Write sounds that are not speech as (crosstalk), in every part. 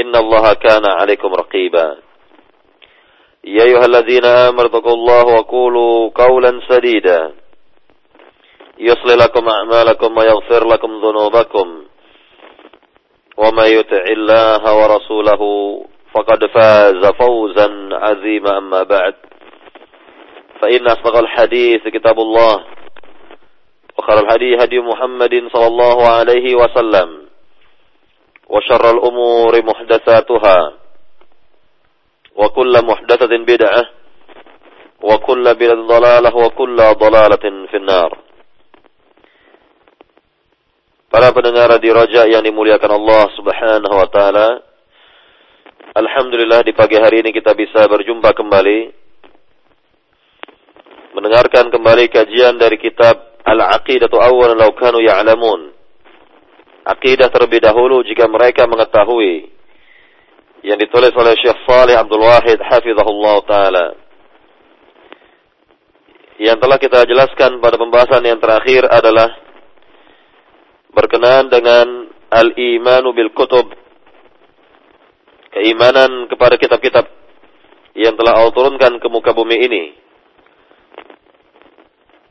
إن الله كان عليكم رقيبا. يا أيها الذين آمنوا اتقوا الله وقولوا قولا سديدا. يصل لكم أعمالكم ويغفر لكم ذنوبكم. ومن يطع الله ورسوله فقد فاز فوزا عظيما. أما بعد فإن أصدق الحديث كتاب الله وخير الهدي هدي محمد صلى الله عليه وسلم. وشر الأمور محدثاتها وكل محدثة بدعة وكل بدعة ضلالة وكل ضلالة في النار Para pendengar di Raja yang dimuliakan Allah Subhanahu wa taala. Alhamdulillah di pagi hari ini kita bisa berjumpa kembali mendengarkan kembali kajian dari kitab Al-Aqidatu Awwalan Law Kanu Ya'lamun. Aqidah terlebih dahulu jika mereka mengetahui yang ditulis oleh Syekh Saleh Abdul Wahid hafizahullah taala. Yang telah kita jelaskan pada pembahasan yang terakhir adalah berkenaan dengan al-imanu bil kutub keimanan kepada kitab-kitab yang telah Allah turunkan ke muka bumi ini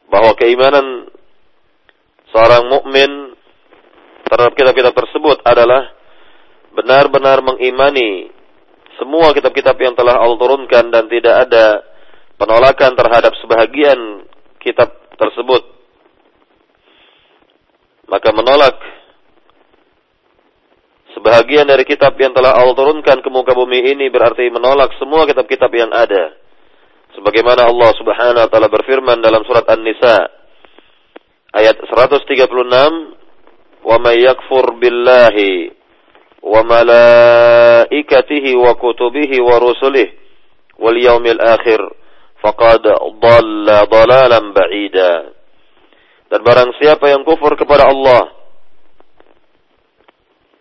bahwa keimanan seorang mukmin terhadap kitab-kitab tersebut adalah benar-benar mengimani semua kitab-kitab yang telah Allah turunkan dan tidak ada penolakan terhadap sebahagian kitab tersebut. Maka menolak sebahagian dari kitab yang telah Allah turunkan ke muka bumi ini berarti menolak semua kitab-kitab yang ada. Sebagaimana Allah Subhanahu wa taala berfirman dalam surat An-Nisa ayat 136, "Wa may yakfur billahi wa malaikatihi wa kutubihi wa rusulihi wal yaumil akhir faqad dhalla dhalalan ba'ida." Dan barang siapa yang kufur kepada Allah,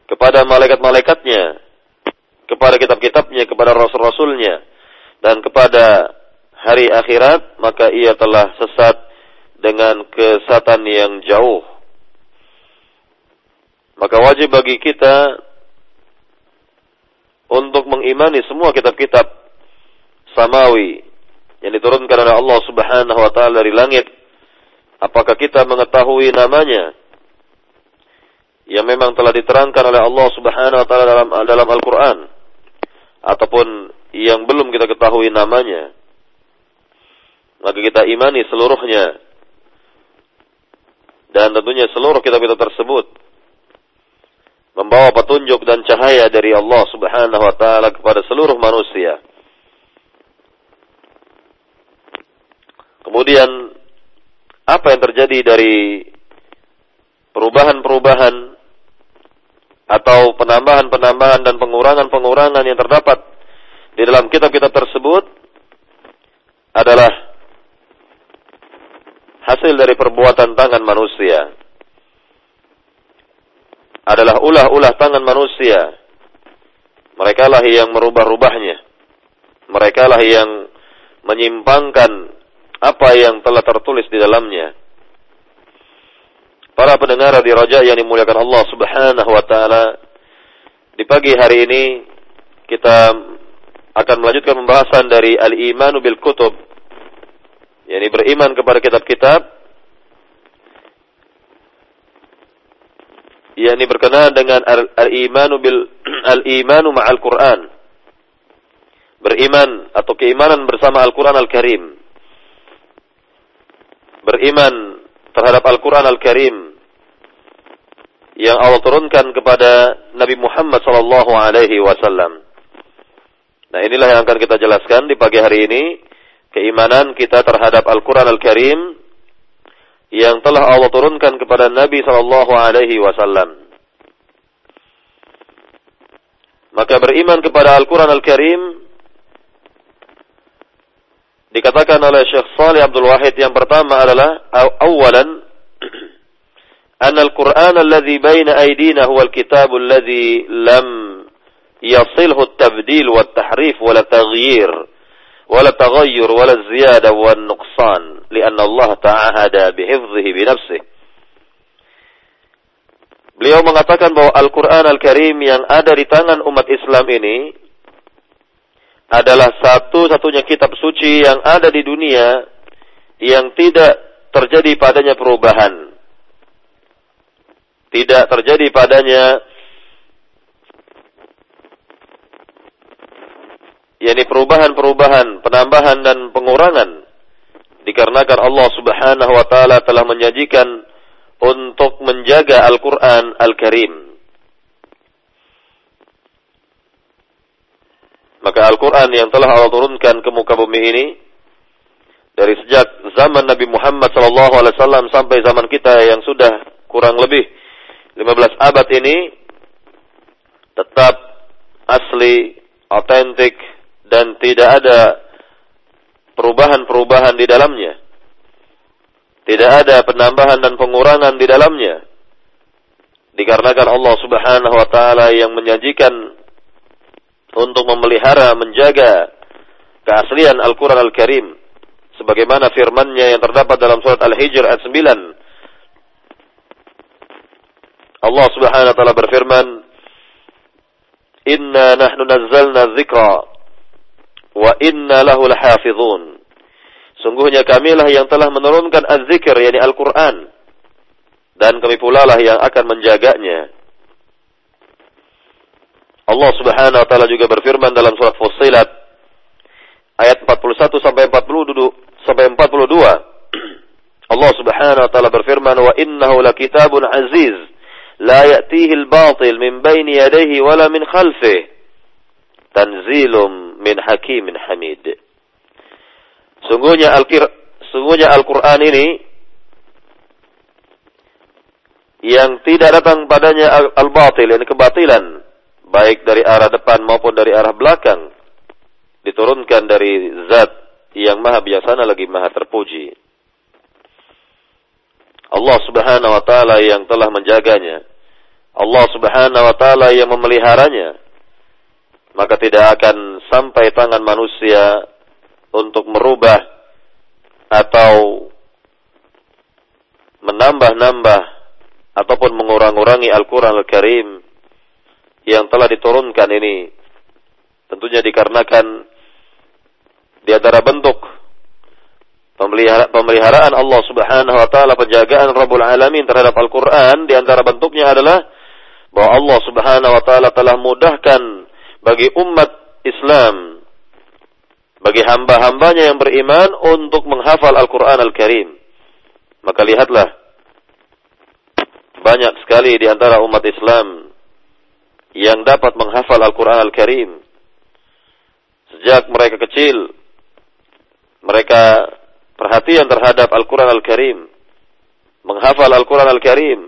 kepada malaikat-malaikatnya, kepada kitab-kitabnya, kepada rasul-rasulnya, dan kepada hari akhirat, maka ia telah sesat dengan kesatan yang jauh. Maka wajib bagi kita untuk mengimani semua kitab-kitab samawi yang diturunkan oleh Allah Subhanahu wa taala dari langit. Apakah kita mengetahui namanya? Yang memang telah diterangkan oleh Allah Subhanahu wa taala dalam dalam Al-Qur'an ataupun yang belum kita ketahui namanya maka kita imani seluruhnya dan tentunya seluruh kitab-kitab tersebut membawa petunjuk dan cahaya dari Allah Subhanahu wa taala kepada seluruh manusia. Kemudian apa yang terjadi dari perubahan-perubahan atau penambahan-penambahan dan pengurangan-pengurangan yang terdapat di dalam kitab-kitab tersebut adalah hasil dari perbuatan tangan manusia. Adalah ulah-ulah tangan manusia. Mereka lah yang merubah-rubahnya. Mereka lah yang menyimpangkan apa yang telah tertulis di dalamnya. Para pendengar di Raja yang dimuliakan Allah Subhanahu wa taala, di pagi hari ini kita akan melanjutkan pembahasan dari al-imanu bil kutub yakni beriman kepada kitab-kitab yakni berkenaan dengan al-imanu bil (clears throat) al-imanu ma'al Quran beriman atau keimanan bersama Al-Quran Al-Karim, beriman terhadap Al-Quran Al-Karim yang Allah turunkan kepada Nabi Muhammad sallallahu alaihi wasallam. Nah, inilah yang akan kita jelaskan di pagi hari ini, keimanan kita terhadap Al-Quran Al-Karim yang telah Allah turunkan kepada Nabi sallallahu alaihi wasallam. Maka beriman kepada Al-Quran Al-Karim dikatakan oleh Syekh Salih Abdul Wahid yang pertama adalah awalan أن القرآن الذي بين أيدينا هو الكتاب الذي لم يصله التبديل والتحريف ولا تغيير ولا تغير ولا الزيادة والنقصان لأن الله تعهد بحفظه بنفسه Beliau mengatakan bahwa Al-Quran Al-Karim yang ada di tangan umat Islam ini adalah satu-satunya kitab suci yang ada di dunia yang tidak terjadi padanya perubahan. Tidak terjadi padanya yakni perubahan-perubahan, penambahan dan pengurangan dikarenakan Allah Subhanahu wa taala telah menjanjikan untuk menjaga Al-Quran Al-Karim. Maka Al-Quran yang telah Allah turunkan ke muka bumi ini, dari sejak zaman Nabi Muhammad SAW sampai zaman kita yang sudah kurang lebih 15 abad ini, tetap asli, otentik, dan tidak ada perubahan-perubahan di dalamnya. Tidak ada penambahan dan pengurangan di dalamnya. Dikarenakan Allah Subhanahu wa taala yang menjanjikan untuk memelihara, menjaga keaslian Al-Qur'an Al-Karim sebagaimana firman-Nya yang terdapat dalam surat Al-Hijr ayat 9. Allah Subhanahu wa taala berfirman, "Inna nahnu nazzalna dzikra wa inna lahu lahafizun." Sungguhnya kamilah yang telah menurunkan az-zikr, yakni Al-Quran. Dan kami pula lah yang akan menjaganya. Allah subhanahu wa ta'ala juga berfirman dalam surat Fussilat. Ayat 41 sampai 40 sampai 42. (clears throat) Allah subhanahu wa ta'ala berfirman. Wa innahu lakitabun aziz. La ya'tihi al-batil min baini yadayhi wala min khalfih. Tanzilum min hakimin hamid. Sungguhnya Al-Qur'an sungguhnya Al-Qur'an ini yang tidak datang padanya al-batil, yang kebatilan, baik dari arah depan maupun dari arah belakang, diturunkan dari zat yang maha bijaksana lagi maha terpuji. Allah subhanahu wa ta'ala yang telah menjaganya. Allah subhanahu wa ta'ala yang memeliharanya. Maka tidak akan sampai tangan manusia untuk merubah atau menambah-nambah ataupun mengurang-urangi Al-Quran Al-Karim yang telah diturunkan ini. Tentunya dikarenakan di antara bentuk pemeliharaan Allah Subhanahu wa taala penjagaan Rabbul Alamin terhadap Al-Qur'an di antara bentuknya adalah bahwa Allah Subhanahu wa taala telah mudahkan bagi umat Islam bagi hamba-hambanya yang beriman untuk menghafal Al-Quran Al-Karim. Maka lihatlah, banyak sekali di antara umat Islam yang dapat menghafal Al-Quran Al-Karim. Sejak mereka kecil, mereka perhatian terhadap Al-Quran Al-Karim. Menghafal Al-Quran Al-Karim.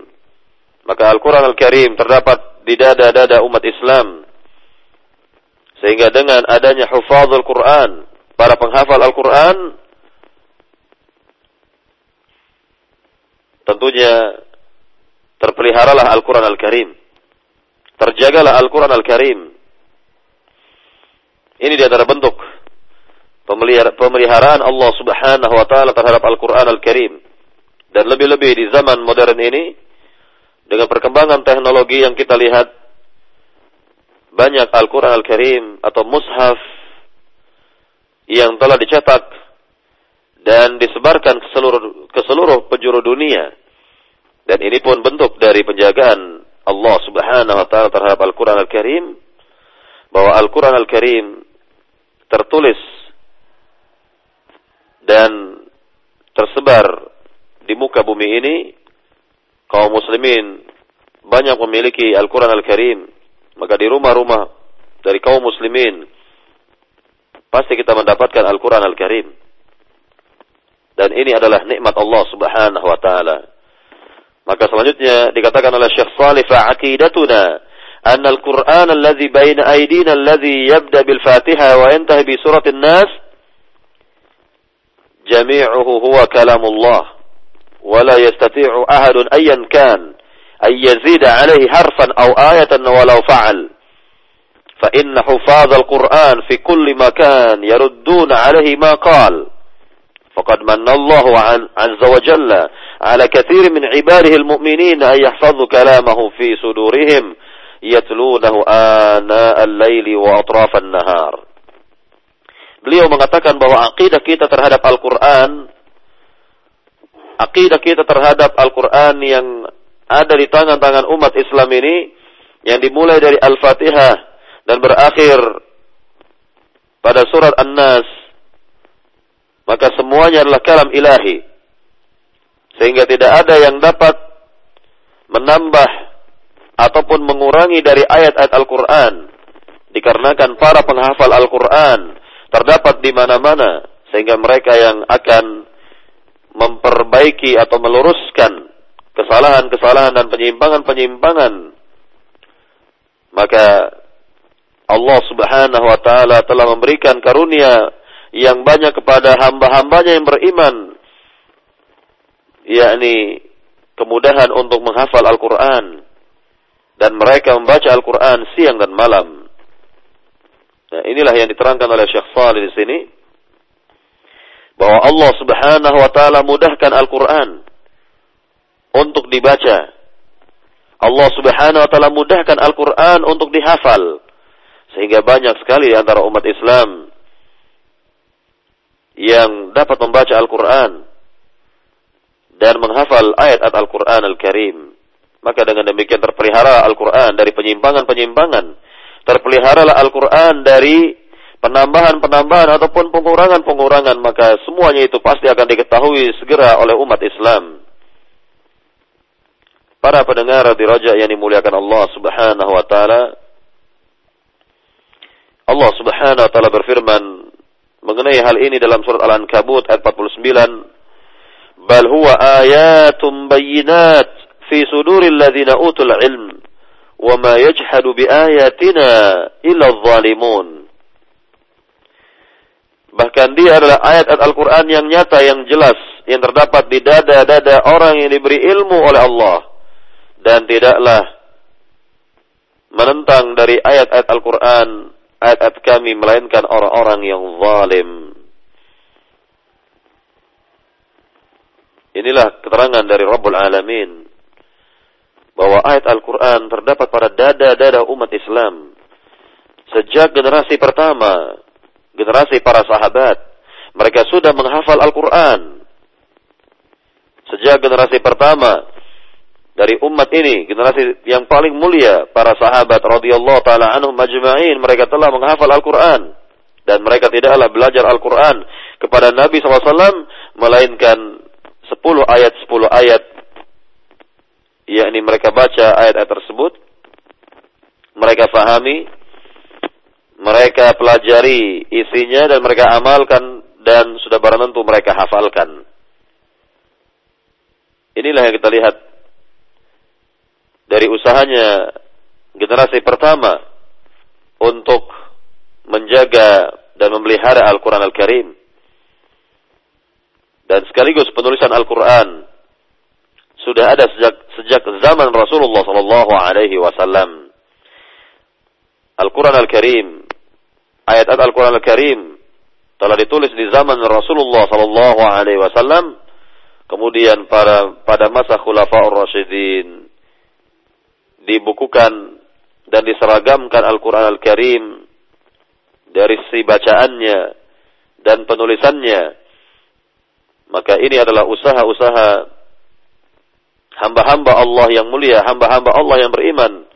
Maka Al-Quran Al-Karim terdapat di dada-dada umat Islam sehingga dengan adanya hufazul Quran, para penghafal Al-Quran, tentunya terpeliharalah Al-Quran Al-Karim. Terjagalah Al-Quran Al-Karim. Ini di antara bentuk pemeliharaan Allah Subhanahu wa taala terhadap Al-Qur'an Al-Karim. Dan lebih-lebih di zaman modern ini dengan perkembangan teknologi yang kita lihat banyak Al-Quran Al-Karim atau Mushaf yang telah dicetak dan disebarkan ke seluruh, ke seluruh penjuru dunia. Dan ini pun bentuk dari penjagaan Allah Subhanahu wa taala terhadap Al-Quran Al-Karim bahwa Al-Quran Al-Karim tertulis dan tersebar di muka bumi ini kaum muslimin banyak memiliki Al-Quran Al-Karim maka di rumah-rumah dari kaum muslimin pasti kita mendapatkan Al-Quran Al-Karim dan ini adalah nikmat Allah subhanahu wa ta'ala maka selanjutnya dikatakan oleh Syekh Salih fa'aqidatuna أن القرآن الذي بين أيدينا الذي يبدأ بالفاتحة وينتهي بسورة الناس جميعه هو كلام الله ولا يستطيع أحد أيا كان أن يزيد عليه حرفا أو آية ولو فعل. فإن حفاظ القرآن في كل مكان يردون عليه ما قال. فقد من الله عن عز وجل على كثير من عباده المؤمنين أن يحفظوا كلامه في صدورهم يتلونه آناء الليل وأطراف النهار. Beliau mengatakan bahwa akidah kita terhadap Al-Quran, akidah kita terhadap Al-Quran yang ada di tangan-tangan umat Islam ini, yang dimulai dari Al-Fatihah dan berakhir pada surat An-Nas, maka semuanya adalah kalam ilahi. Sehingga tidak ada yang dapat menambah ataupun mengurangi dari ayat-ayat Al-Quran. Dikarenakan para penghafal Al-Quran terdapat di mana-mana sehingga mereka yang akan memperbaiki atau meluruskan kesalahan-kesalahan dan penyimpangan-penyimpangan maka Allah Subhanahu wa taala telah memberikan karunia yang banyak kepada hamba-hambanya yang beriman yakni kemudahan untuk menghafal Al-Qur'an dan mereka membaca Al-Qur'an siang dan malam. Nah, inilah yang diterangkan oleh Syekh Salih di sini bahwa Allah Subhanahu wa taala mudahkan Al-Qur'an untuk dibaca. Allah Subhanahu wa taala mudahkan Al-Qur'an untuk dihafal. Sehingga banyak sekali di antara umat Islam yang dapat membaca Al-Qur'an dan menghafal ayat-ayat Al-Qur'an Al-Karim. Maka dengan demikian terpelihara Al-Qur'an dari penyimpangan-penyimpangan terpeliharalah Al-Quran dari penambahan-penambahan ataupun pengurangan-pengurangan maka semuanya itu pasti akan diketahui segera oleh umat Islam. Para pendengar di Raja yang dimuliakan Allah Subhanahu wa taala. Allah Subhanahu wa taala berfirman mengenai hal ini dalam surat Al-Ankabut ayat 49. Bal huwa ayatun bayyinat fi suduril ladzina utul ilm wa ma yajhadu bi ayatina illa adh-dhalimun. Bahkan dia adalah ayat-ayat Al-Quran yang nyata, yang jelas, yang terdapat di dada-dada orang yang diberi ilmu oleh Allah dan tidaklah menentang dari ayat-ayat Al-Quran, ayat-ayat kami, melainkan orang-orang yang zalim. Inilah keterangan dari Rabbul Alamin bahwa ayat Al-Quran terdapat pada dada-dada umat Islam. Sejak generasi pertama, generasi para sahabat, mereka sudah menghafal Al-Quran. Sejak generasi pertama dari umat ini, generasi yang paling mulia, para sahabat radhiyallahu taala anhum majma'in, mereka telah menghafal Al-Quran dan mereka tidaklah belajar Al-Quran kepada Nabi SAW melainkan 10 ayat 10 ayat yakni mereka baca ayat-ayat tersebut, mereka fahami, mereka pelajari isinya dan mereka amalkan dan sudah barang tentu mereka hafalkan. Inilah yang kita lihat dari usahanya generasi pertama untuk menjaga dan memelihara Al-Quran Al-Karim. Dan sekaligus penulisan Al-Quran sudah ada sejak sejak zaman Rasulullah sallallahu alaihi wasallam. Al-Qur'an Al-Karim, ayat-ayat Al-Qur'an Al-Karim telah ditulis di zaman Rasulullah sallallahu alaihi wasallam, kemudian pada pada masa Khulafaur Rasyidin dibukukan dan diseragamkan Al-Qur'an Al-Karim dari si bacaannya dan penulisannya. Maka ini adalah usaha-usaha hamba-hamba Allah yang mulia, hamba-hamba Allah yang beriman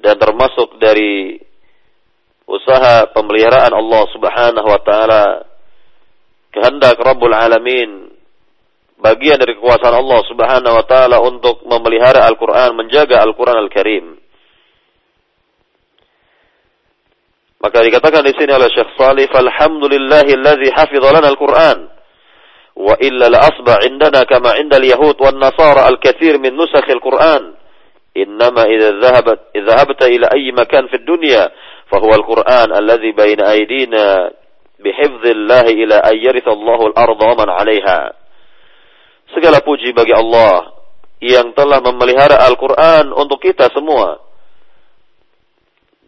dan termasuk dari usaha pemeliharaan Allah Subhanahu wa taala kehendak Rabbul Alamin bagian dari kekuasaan Allah Subhanahu wa taala untuk memelihara Al-Qur'an, menjaga Al-Qur'an Al-Karim. Maka dikatakan di sini oleh Syekh Salih, "Alhamdulillahillazi hafidha lana Al-Qur'an." Wa illa la asba indana kama inda al-yahud wan nasara al-kathir min nusakh al-Qur'an. Innama idza dhahabat idza habta ila ayyi makan fi dunya فهو القرآن الذي بين أيدينا بحفظ الله إلى أن يرث الله الأرض ومن عليها Segala puji bagi Allah yang telah memelihara Al-Quran untuk kita semua.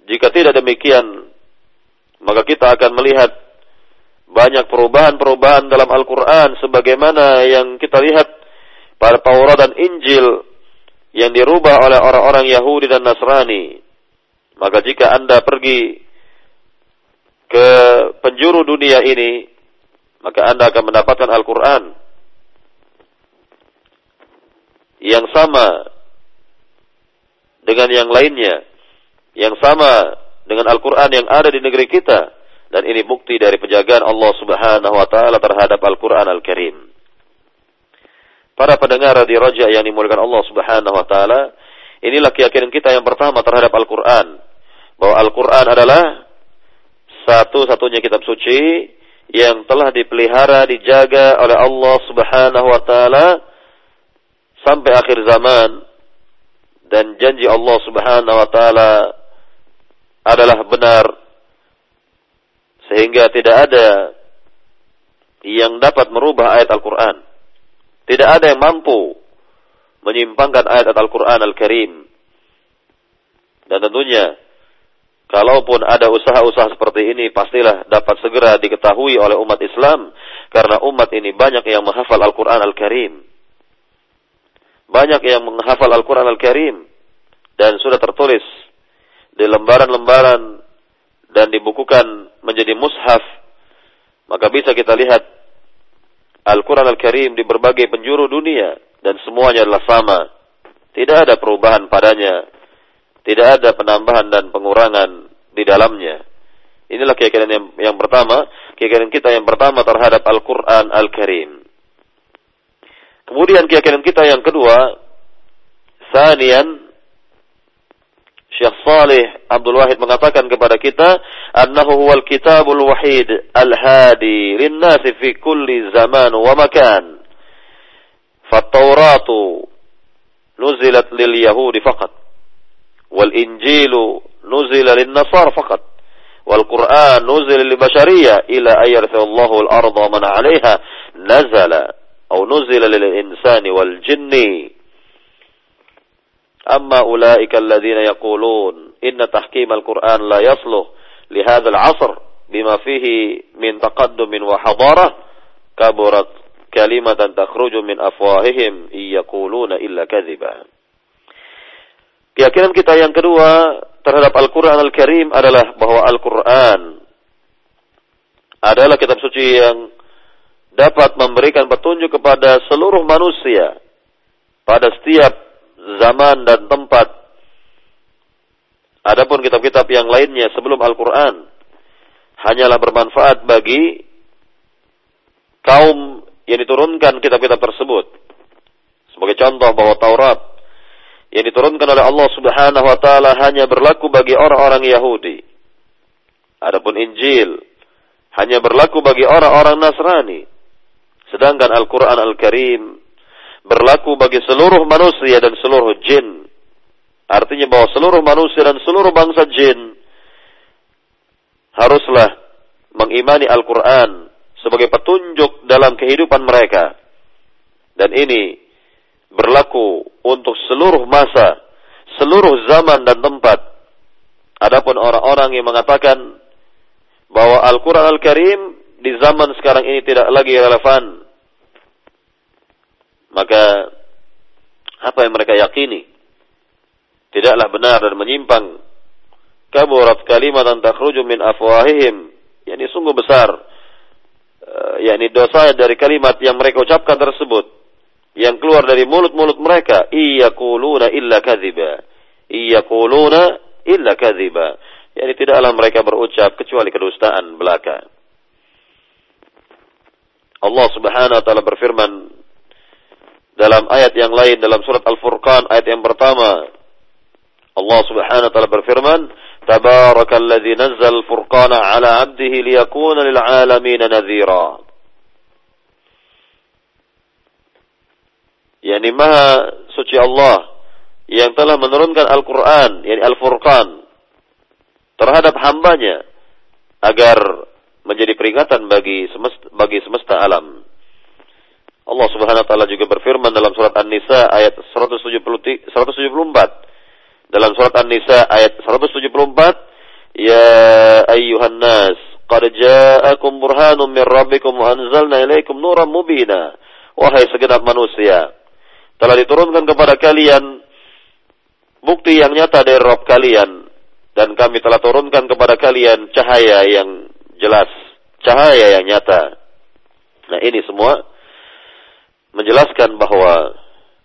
Jika tidak demikian, maka kita akan melihat banyak perubahan-perubahan dalam Al-Quran sebagaimana yang kita lihat pada Taurat dan Injil yang dirubah oleh orang-orang Yahudi dan Nasrani. Maka jika Anda pergi ke penjuru dunia ini, maka Anda akan mendapatkan Al-Quran yang sama dengan yang lainnya, yang sama dengan Al-Quran yang ada di negeri kita, dan ini bukti dari penjagaan Allah Subhanahu wa Ta'ala terhadap Al-Quran Al-Karim. Para pendengar di Raja yang dimuliakan Allah Subhanahu wa Ta'ala, inilah keyakinan kita yang pertama terhadap Al-Quran bahwa Al-Quran adalah satu-satunya kitab suci yang telah dipelihara, dijaga oleh Allah Subhanahu wa taala sampai akhir zaman dan janji Allah Subhanahu wa taala adalah benar sehingga tidak ada yang dapat merubah ayat Al-Quran. Tidak ada yang mampu menyimpangkan ayat Al-Quran Al-Karim. Dan tentunya Kalaupun ada usaha-usaha seperti ini, pastilah dapat segera diketahui oleh umat Islam. Karena umat ini banyak yang menghafal Al-Quran Al-Karim. Banyak yang menghafal Al-Quran Al-Karim. Dan sudah tertulis di lembaran-lembaran dan dibukukan menjadi mushaf. Maka bisa kita lihat Al-Quran Al-Karim di berbagai penjuru dunia. Dan semuanya adalah sama. Tidak ada perubahan padanya tidak ada penambahan dan pengurangan di dalamnya. Inilah keyakinan yang, yang pertama, keyakinan kita yang pertama terhadap Al-Quran Al-Karim. Kemudian keyakinan kita yang kedua, Sanian, Syekh Salih Abdul Wahid mengatakan kepada kita, Annahu huwal kitabul wahid al-hadi linnasi fi kulli zaman wa makan. Fattauratu nuzilat lil Yahudi faqat. والإنجيل نزل للنصارى فقط والقرآن نزل للبشرية إلى أن يرث الله الأرض ومن عليها نزل أو نزل للإنسان والجن. أما أولئك الذين يقولون إن تحكيم القرآن لا يصلح لهذا العصر بما فيه من تقدم وحضارة كبرت كلمة تخرج من أفواههم إن يقولون إلا كذبا. Keyakinan kita yang kedua terhadap Al-Quran Al-Karim adalah bahwa Al-Quran adalah kitab suci yang dapat memberikan petunjuk kepada seluruh manusia pada setiap zaman dan tempat. Adapun kitab-kitab yang lainnya sebelum Al-Quran hanyalah bermanfaat bagi kaum yang diturunkan kitab-kitab tersebut. Sebagai contoh bahwa Taurat yang diturunkan oleh Allah Subhanahu wa taala hanya berlaku bagi orang-orang Yahudi. Adapun Injil hanya berlaku bagi orang-orang Nasrani. Sedangkan Al-Qur'an Al-Karim berlaku bagi seluruh manusia dan seluruh jin. Artinya bahwa seluruh manusia dan seluruh bangsa jin haruslah mengimani Al-Qur'an sebagai petunjuk dalam kehidupan mereka. Dan ini berlaku untuk seluruh masa, seluruh zaman dan tempat. Adapun orang-orang yang mengatakan bahwa Al-Quran Al-Karim di zaman sekarang ini tidak lagi relevan, maka apa yang mereka yakini tidaklah benar dan menyimpang. Kaburat kalimat dan takhruju min afwahihim. yakni sungguh besar. Uh, yakni dosa dari kalimat yang mereka ucapkan tersebut yang keluar dari mulut-mulut mereka iya kuluna illa kadhiba iya kuluna illa kadhiba yakni tidaklah mereka berucap kecuali kedustaan belaka. Allah Subhanahu wa taala berfirman dalam ayat yang lain dalam surat Al-Furqan ayat yang pertama Allah Subhanahu wa taala berfirman Tabarakalladzi nazzal furqana ala 'abdihi liyakuna lil 'alamin nadhira Yani maha suci Allah yang telah menurunkan Al-Quran, yani Al-Furqan, terhadap hambanya agar menjadi peringatan bagi semesta, bagi semesta alam. Allah Subhanahu wa taala juga berfirman dalam surat An-Nisa ayat 174 dalam surat An-Nisa ayat 174 Ya ayyuhan nas qad ja'akum burhanun min rabbikum wa anzalna ilaikum nuran mubina wahai segenap manusia telah diturunkan kepada kalian bukti yang nyata dari Rabb kalian dan kami telah turunkan kepada kalian cahaya yang jelas, cahaya yang nyata. Nah, ini semua menjelaskan bahwa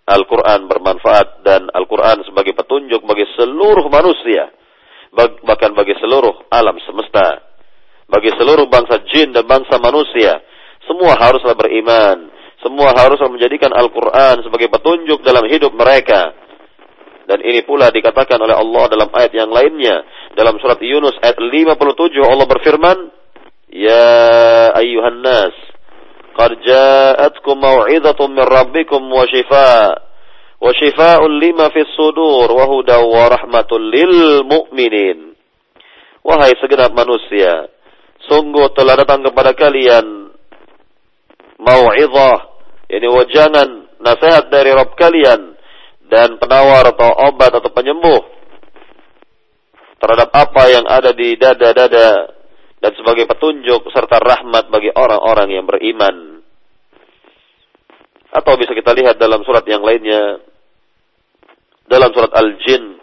Al-Quran bermanfaat dan Al-Quran sebagai petunjuk bagi seluruh manusia, bahkan bagi seluruh alam semesta, bagi seluruh bangsa jin dan bangsa manusia. Semua haruslah beriman semua harus menjadikan Al-Quran sebagai petunjuk dalam hidup mereka. Dan ini pula dikatakan oleh Allah dalam ayat yang lainnya. Dalam surat Yunus ayat 57 Allah berfirman, Ya ayyuhan nas, wa shifa' wa shifa'un lima fis sudur wa huda wa rahmatul lil mu'minin. Wahai segenap manusia, sungguh telah datang kepada kalian mau'izah ini wajangan nasihat dari Rob kalian dan penawar atau obat atau penyembuh terhadap apa yang ada di dada-dada dan sebagai petunjuk serta rahmat bagi orang-orang yang beriman. Atau bisa kita lihat dalam surat yang lainnya dalam surat Al-Jin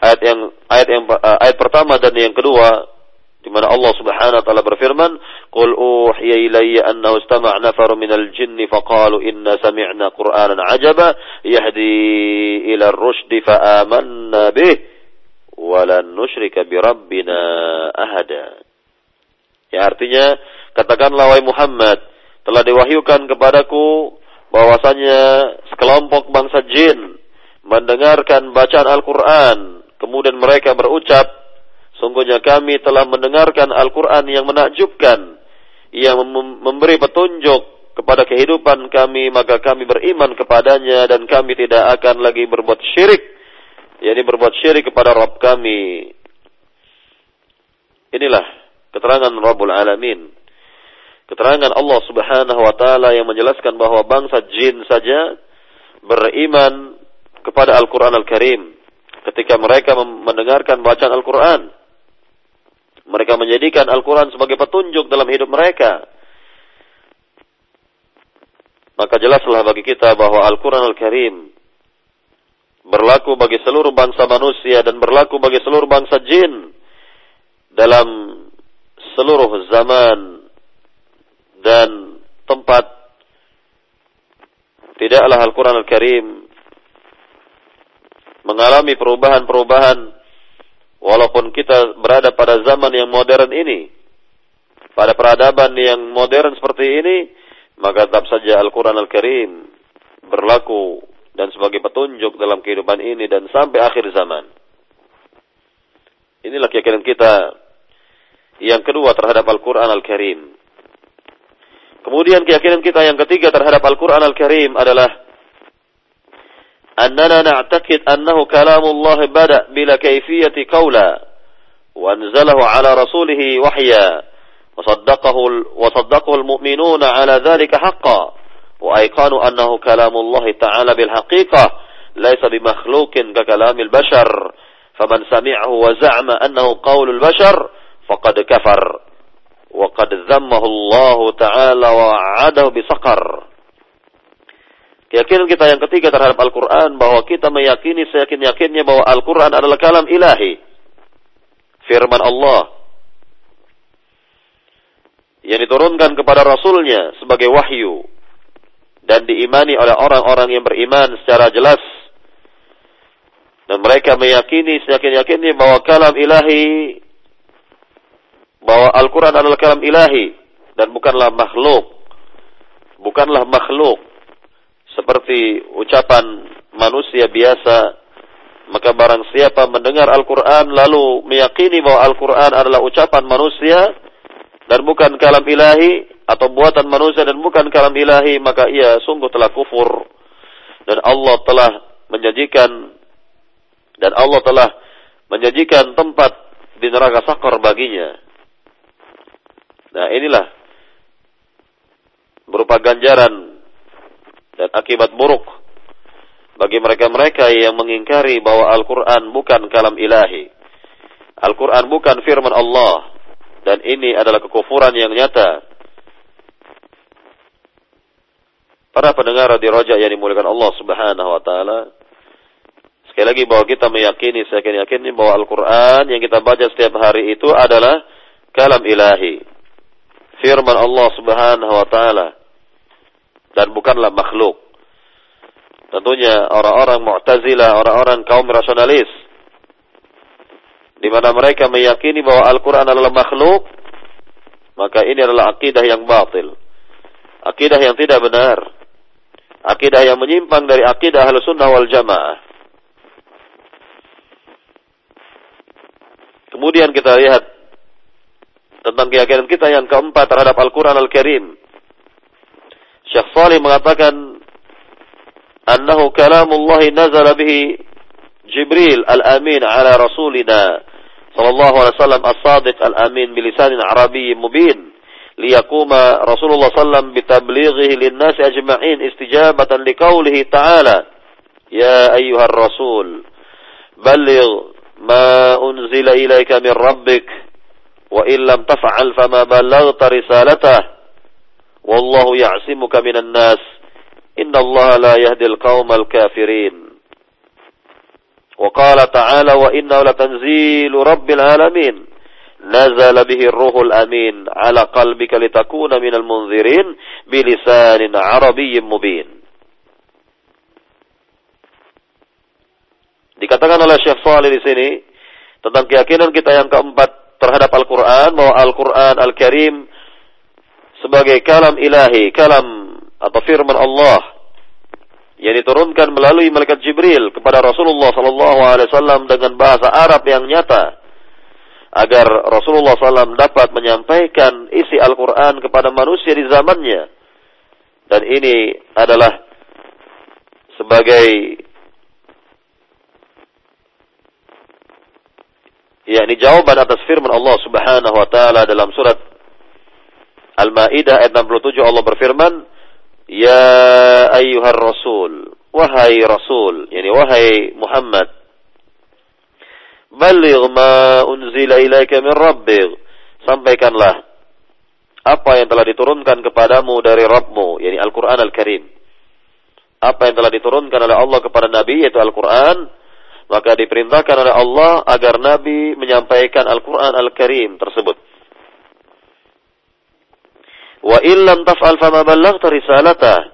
ayat yang ayat yang ayat pertama dan yang kedua di mana Allah Subhanahu wa taala berfirman, "Qul uhiya ilayya annahu istama'a nafarun minal jinni faqalu inna sami'na Qur'anan 'ajaba yahdi ila ar-rusydi fa amanna bih wa lan nusyrika bi rabbina ahada." Ya artinya, katakanlah wahai Muhammad, telah diwahyukan kepadaku bahwasanya sekelompok bangsa jin mendengarkan bacaan Al-Qur'an, kemudian mereka berucap Sungguhnya kami telah mendengarkan Al-Quran yang menakjubkan, yang memberi petunjuk kepada kehidupan kami, maka kami beriman kepadanya dan kami tidak akan lagi berbuat syirik, yakni berbuat syirik kepada Rabb kami. Inilah keterangan Rabbul Alamin. Keterangan Allah Subhanahu wa taala yang menjelaskan bahwa bangsa jin saja beriman kepada Al-Qur'an Al-Karim ketika mereka mendengarkan bacaan Al-Qur'an. Mereka menjadikan Al-Quran sebagai petunjuk dalam hidup mereka. Maka jelaslah bagi kita bahwa Al-Quran Al-Karim berlaku bagi seluruh bangsa manusia dan berlaku bagi seluruh bangsa jin dalam seluruh zaman dan tempat. Tidaklah Al-Quran Al-Karim mengalami perubahan-perubahan Walaupun kita berada pada zaman yang modern ini, pada peradaban yang modern seperti ini, maka tetap saja Al-Quran Al-Karim berlaku dan sebagai petunjuk dalam kehidupan ini dan sampai akhir zaman. Inilah keyakinan kita yang kedua terhadap Al-Quran Al-Karim. Kemudian keyakinan kita yang ketiga terhadap Al-Quran Al-Karim adalah أننا نعتقد أنه كلام الله بدأ بلا كيفية قولا وأنزله على رسوله وحيا وصدقه, وصدقه المؤمنون على ذلك حقا وأيقنوا أنه كلام الله تعالى بالحقيقة ليس بمخلوق ككلام البشر فمن سمعه وزعم أنه قول البشر faqad kafar wa qad zammahu Allah taala wa adahu bisaqar Keyakinan kita yang ketiga terhadap Al-Quran bahwa kita meyakini seyakin-yakinnya bahwa Al-Quran adalah kalam ilahi. Firman Allah. Yang diturunkan kepada Rasulnya sebagai wahyu. Dan diimani oleh orang-orang yang beriman secara jelas. Dan mereka meyakini seyakin-yakinnya bahwa kalam ilahi bahwa Al-Quran adalah kalam ilahi dan bukanlah makhluk. Bukanlah makhluk. Seperti ucapan manusia biasa. Maka barang siapa mendengar Al-Quran lalu meyakini bahwa Al-Quran adalah ucapan manusia dan bukan kalam ilahi atau buatan manusia dan bukan kalam ilahi maka ia sungguh telah kufur dan Allah telah menjanjikan dan Allah telah menjanjikan tempat di neraka sakor baginya. Nah, inilah berupa ganjaran dan akibat buruk bagi mereka-mereka yang mengingkari bahwa Al-Quran bukan kalam ilahi. Al-Quran bukan firman Allah. Dan ini adalah kekufuran yang nyata. Para pendengar di rojak yang dimuliakan Allah subhanahu wa ta'ala. Sekali lagi bahwa kita meyakini, saya yakin yakini bahwa Al-Quran yang kita baca setiap hari itu adalah kalam ilahi. Firman Allah subhanahu wa ta'ala. Dan bukanlah makhluk. Tentunya orang-orang Mu'tazilah, orang-orang kaum rasionalis di mana mereka meyakini bahwa Al-Quran adalah makhluk, maka ini adalah akidah yang batil. Akidah yang tidak benar. Akidah yang menyimpang dari akidah ahlu sunnah wal jamaah. Kemudian kita lihat tentang keyakinan kita yang keempat terhadap Al-Quran Al-Karim. Syekh Salih mengatakan, Annahu kalamullahi nazala bihi Jibril al-amin ala rasulina sallallahu alaihi wasallam as-sadiq al-amin bilisanin Arabi mubin liyakuma Rasulullah sallam bitablighihi lin-nasi ajma'in istijabatan liqaulihi ta'ala ya ayyuhar rasul balligh ma unzila ilayka min rabbika وإن لم تفعل فما بلغت رسالته. والله يعصمك من الناس. إن الله لا يهدي القوم الكافرين. وقال تعالى وإنه لتنزيل رب العالمين. نزل به الروح الأمين على قلبك لتكون من المنذرين بلسان عربي مبين. Dikatakan oleh Syekh Salih di sini tentang keyakinan kita yang keempat terhadap Al-Quran bahwa Al-Quran Al-Karim sebagai kalam ilahi, kalam atau firman Allah yang diturunkan melalui malaikat Jibril kepada Rasulullah sallallahu alaihi wasallam dengan bahasa Arab yang nyata agar Rasulullah SAW dapat menyampaikan isi Al-Quran kepada manusia di zamannya. Dan ini adalah sebagai yakni jawaban atas firman Allah Subhanahu wa taala dalam surat Al-Maidah ayat 67 Allah berfirman, Ya ayyuhar rasul. Wahai rasul. Yani wahai Muhammad. Baligh ma unzila ilaika min rabbig. Sampaikanlah apa yang telah diturunkan kepadamu dari Rabbmu, yani Al-Quran Al-Karim. Apa yang telah diturunkan oleh Allah kepada Nabi, yaitu Al-Quran, maka diperintahkan oleh Allah agar Nabi menyampaikan Al-Quran Al-Karim tersebut. Wa illam taf'al fama ballaghta risalata.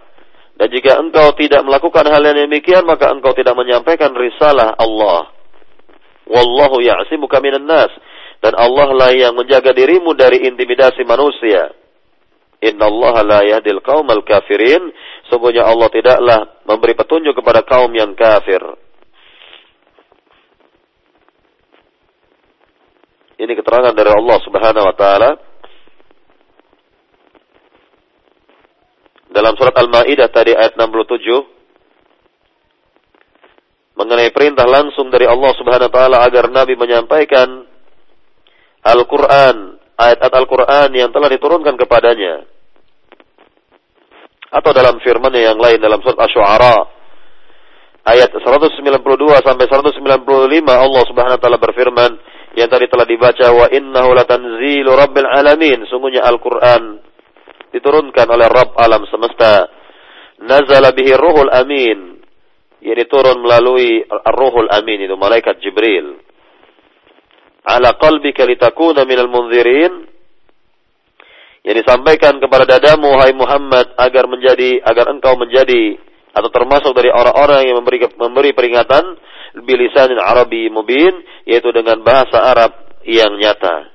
Dan jika engkau tidak melakukan hal yang demikian, maka engkau tidak menyampaikan risalah Allah. Wallahu ya'simuka minan nas. Dan Allah lah yang menjaga dirimu dari intimidasi manusia. Inna Allah la yahdil qawmal kafirin. Sungguhnya Allah tidaklah memberi petunjuk kepada kaum yang kafir. Ini keterangan dari Allah Subhanahu wa taala dalam surat Al-Maidah tadi ayat 67 mengenai perintah langsung dari Allah Subhanahu wa taala agar nabi menyampaikan Al-Qur'an, ayat-ayat Al-Qur'an yang telah diturunkan kepadanya. Atau dalam firman-Nya yang lain dalam surat Asy-Syu'ara ayat 192 sampai 195 Allah Subhanahu wa taala berfirman yang tadi telah dibaca wa innahu latanzilu rabbil alamin sungguhnya Al-Qur'an diturunkan oleh Rabb alam semesta. Nazala bihi ruhul amin. Yang turun melalui ruhul amin itu malaikat Jibril. Ala qalbika litakuna minal munzirin. Yang disampaikan kepada dadamu hai Muhammad agar menjadi agar engkau menjadi atau termasuk dari orang-orang yang memberi memberi peringatan bilisanin Arabi mubin yaitu dengan bahasa Arab yang nyata.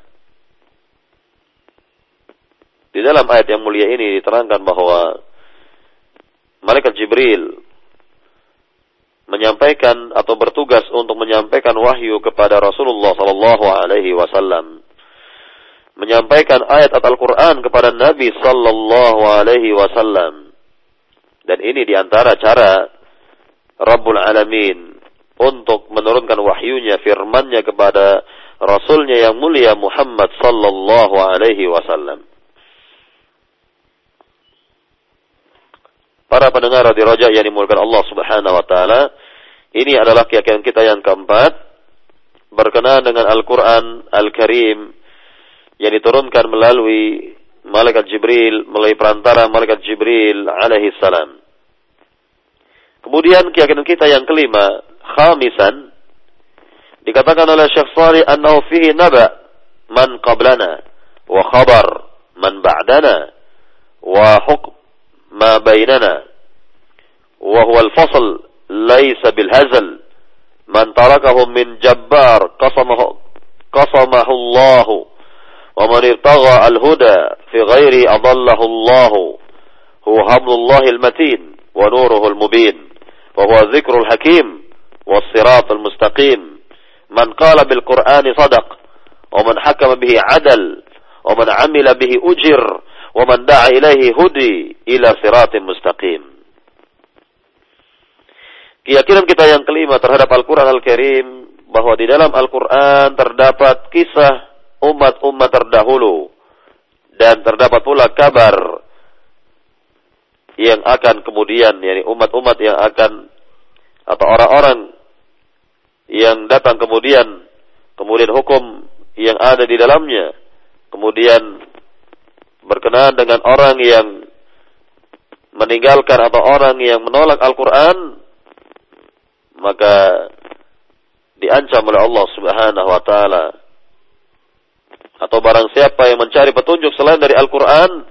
Di dalam ayat yang mulia ini diterangkan bahwa malaikat Jibril menyampaikan atau bertugas untuk menyampaikan wahyu kepada Rasulullah sallallahu alaihi wasallam. Menyampaikan ayat Al-Qur'an kepada Nabi sallallahu alaihi wasallam. Dan ini di antara cara Rabbul Alamin untuk menurunkan wahyunya firmannya kepada Rasulnya yang mulia Muhammad sallallahu alaihi wasallam. Para pendengar di Raja yang dimulakan Allah Subhanahu wa taala, ini adalah keyakinan kita yang keempat berkenaan dengan Al-Qur'an Al-Karim yang diturunkan melalui malaikat Jibril melalui perantara malaikat Jibril alaihi salam. Kemudian keyakinan kita yang kelima, khamisan dikatakan oleh Syekh Salih annahu fihi naba man qablana wa khabar man ba'dana wa hukm ما بيننا وهو الفصل ليس بالهزل من تركه من جبار قصمه, قصمه الله ومن ابتغى الهدى في غيره أضله الله هو حبل الله المتين ونوره المبين وهو الذكر الحكيم والصراط المستقيم wassiratul mustaqim man qala bil qur'ani sadaq wa man hakama bihi adal wa man amila bihi ujir wa man da'a ilaihi hudi ila keyakinan kita yang kelima terhadap Al-Qur'an Al-Karim bahwa di dalam Al-Qur'an terdapat kisah umat-umat terdahulu dan terdapat pula kabar yang akan kemudian yakni umat-umat yang akan atau orang-orang yang datang kemudian kemudian hukum yang ada di dalamnya kemudian berkenaan dengan orang yang meninggalkan atau orang yang menolak Al-Quran, maka diancam oleh Allah Subhanahu wa taala. Atau barang siapa yang mencari petunjuk selain dari Al-Quran,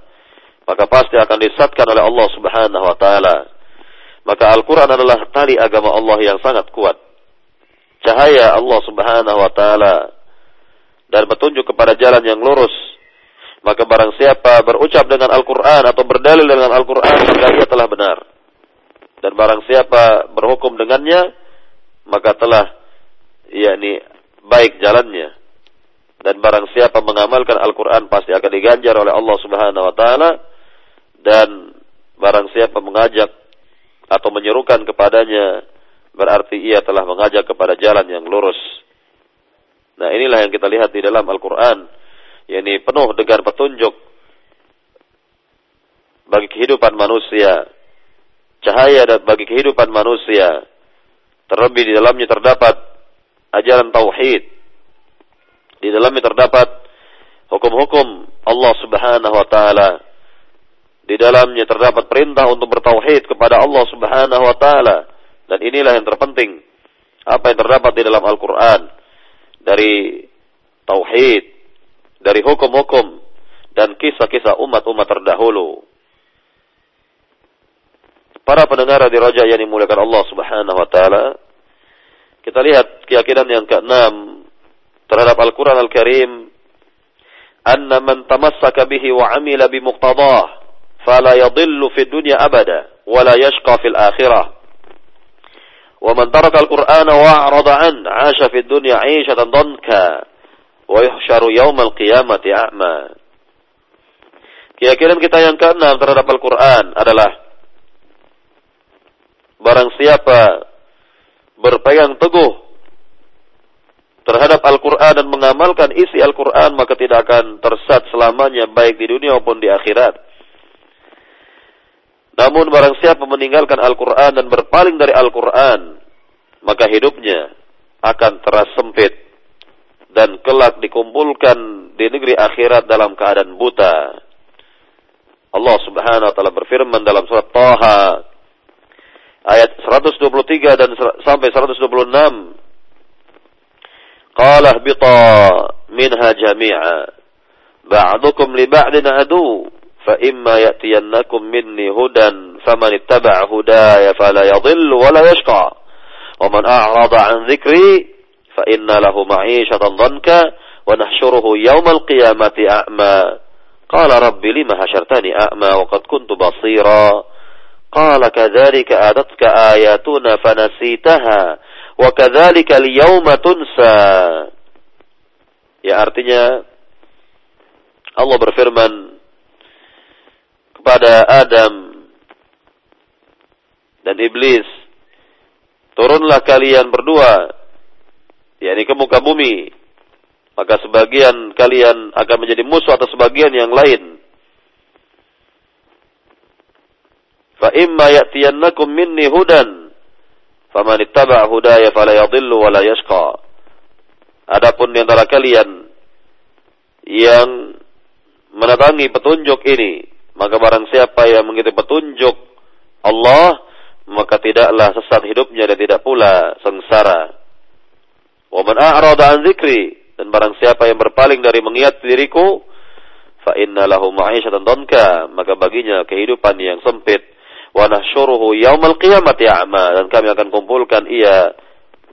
maka pasti akan disatkan oleh Allah Subhanahu wa taala. Maka Al-Quran adalah tali agama Allah yang sangat kuat. Cahaya Allah Subhanahu wa taala dan petunjuk kepada jalan yang lurus maka barang siapa berucap dengan Al-Quran atau berdalil dengan Al-Quran, maka ia telah benar. Dan barang siapa berhukum dengannya, maka telah yakni baik jalannya. Dan barang siapa mengamalkan Al-Quran pasti akan diganjar oleh Allah Subhanahu wa taala dan barang siapa mengajak atau menyerukan kepadanya berarti ia telah mengajak kepada jalan yang lurus. Nah, inilah yang kita lihat di dalam Al-Qur'an yakni penuh dengan petunjuk bagi kehidupan manusia, cahaya dan bagi kehidupan manusia. Terlebih di dalamnya terdapat ajaran tauhid. Di dalamnya terdapat hukum-hukum Allah Subhanahu wa taala. Di dalamnya terdapat perintah untuk bertauhid kepada Allah Subhanahu wa taala. Dan inilah yang terpenting. Apa yang terdapat di dalam Al-Qur'an dari tauhid, dari hukum-hukum dan kisah-kisah umat-umat terdahulu. Para pendengar di Raja yang dimuliakan Allah Subhanahu wa taala, kita lihat keyakinan yang keenam terhadap Al-Qur'an Al-Karim, anna man tamassaka bihi wa 'amila bi muqtadah, fala yadhillu fid dunya abada wa la yashqa fil akhirah. ومن ترك القرآن وأعرض عنه عاش في الدنيا عيشة ضنكا wa yuhsyaru yaumal qiyamati a'ma. Keyakinan kita yang keenam terhadap Al-Quran adalah barang siapa berpegang teguh terhadap Al-Quran dan mengamalkan isi Al-Quran maka tidak akan tersat selamanya baik di dunia maupun di akhirat. Namun barang siapa meninggalkan Al-Quran dan berpaling dari Al-Quran maka hidupnya akan teras sempit dan kelak dikumpulkan di negeri akhirat dalam keadaan buta. Allah Subhanahu wa taala berfirman dalam surat Taha ayat 123 dan sampai 126. Qala bita minha jami'a ba'dukum li ba'din adu fa imma ya'tiyannakum minni hudan faman ittaba'a hudaya fala yadhillu wa la yashqa wa man a'rada 'an dhikri fa inna lahu ma'ishatan dhanka wa nahsyuruhu yawmal qiyamati a'ma qala rabbi lima hasyartani a'ma wa qad kuntu basira qala kadzalika atatka ayatuna fanasitaha wa kadzalika al-yawma tunsa ya artinya Allah berfirman kepada Adam dan iblis turunlah kalian berdua yakni ke muka bumi. Maka sebagian kalian akan menjadi musuh atau sebagian yang lain. Fa imma ya'tiyannakum minni hudan faman ittaba' hudaya fala yadhillu wa yashqa. Adapun di antara kalian yang mendatangi petunjuk ini maka barang siapa yang mengikuti petunjuk Allah maka tidaklah sesat hidupnya dan tidak pula sengsara wa man a'rada an dzikri dan barang siapa yang berpaling dari mengingat diriku fa inna lahu ma'isyatan danka maka baginya kehidupan yang sempit wa nahsyuruhu yaumal qiyamati a'ma dan kami akan kumpulkan ia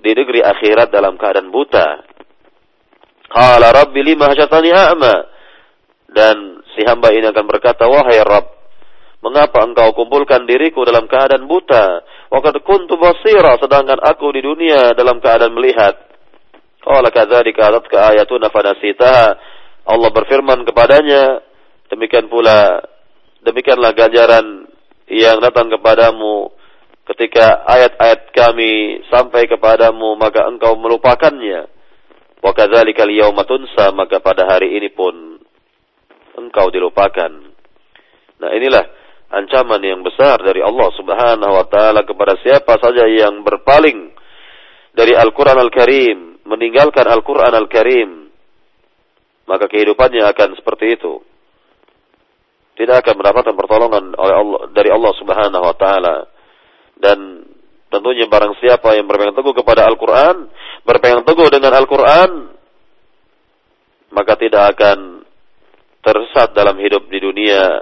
di negeri akhirat dalam keadaan buta. Qala rabbi lima hasyatani a'ma dan si hamba ini akan berkata wahai Rabb mengapa engkau kumpulkan diriku dalam keadaan buta? Waqad kuntu basira sedangkan aku di dunia dalam keadaan melihat. Qala kadzalika atatka ayatuna fanasitaha? Allah berfirman kepadanya demikian pula demikianlah ganjaran yang datang kepadamu ketika ayat-ayat kami sampai kepadamu maka engkau melupakannya. Wa kadzalikal yauma tunsa maka pada hari ini pun engkau dilupakan nah inilah ancaman yang besar dari Allah Subhanahu wa taala kepada siapa saja yang berpaling dari Al-Qur'an Al-Karim meninggalkan Al-Qur'an Al-Karim maka kehidupannya akan seperti itu tidak akan mendapatkan pertolongan oleh Allah dari Allah Subhanahu wa taala. Dan tentunya barang siapa yang berpegang teguh kepada Al-Qur'an, berpegang teguh dengan Al-Qur'an, maka tidak akan tersesat dalam hidup di dunia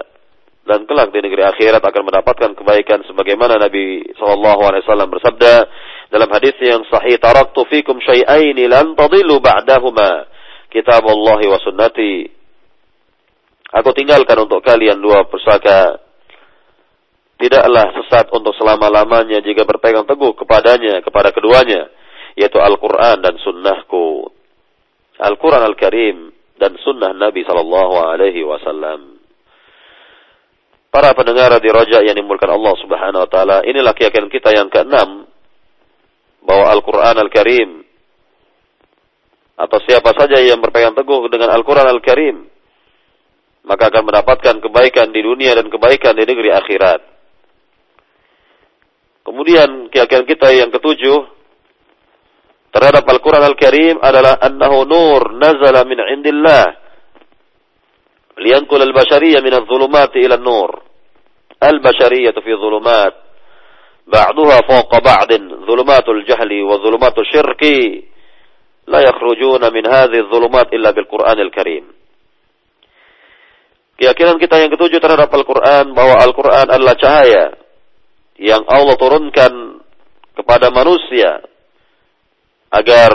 dan kelak di negeri akhirat akan mendapatkan kebaikan sebagaimana Nabi wasallam bersabda dalam hadis yang sahih taraktu fikum syai'aini lan tadillu ba'dahuma kitabullahi wa sunnati Aku tinggalkan untuk kalian dua pusaka. Tidaklah sesat untuk selama-lamanya jika berpegang teguh kepadanya, kepada keduanya, yaitu Al-Quran dan sunnahku. Al-Quran Al-Karim dan sunnah Nabi Sallallahu Alaihi Wasallam. Para pendengar di Raja yang dimulakan Allah Subhanahu Wa Taala, inilah keyakinan kita yang keenam bahwa Al-Quran Al-Karim atau siapa saja yang berpegang teguh dengan Al-Quran Al-Karim maka akan mendapatkan kebaikan di dunia dan kebaikan di negeri akhirat. Kemudian keyakinan kita yang ketujuh terhadap Al-Quran Al-Karim adalah annahu nur nazala min indillah liyankul al-bashariyah min al-zulumat ila nur al-bashariyah fi zulumat ba'duha fawqa ba'din zulumatul jahli wa zulumatul syirki la yakhrujuna min hadhihi zulumat illa bil Quran Al-Karim Keyakinan kita yang ketujuh terhadap Al-Quran bahwa Al-Quran adalah cahaya yang Allah turunkan kepada manusia agar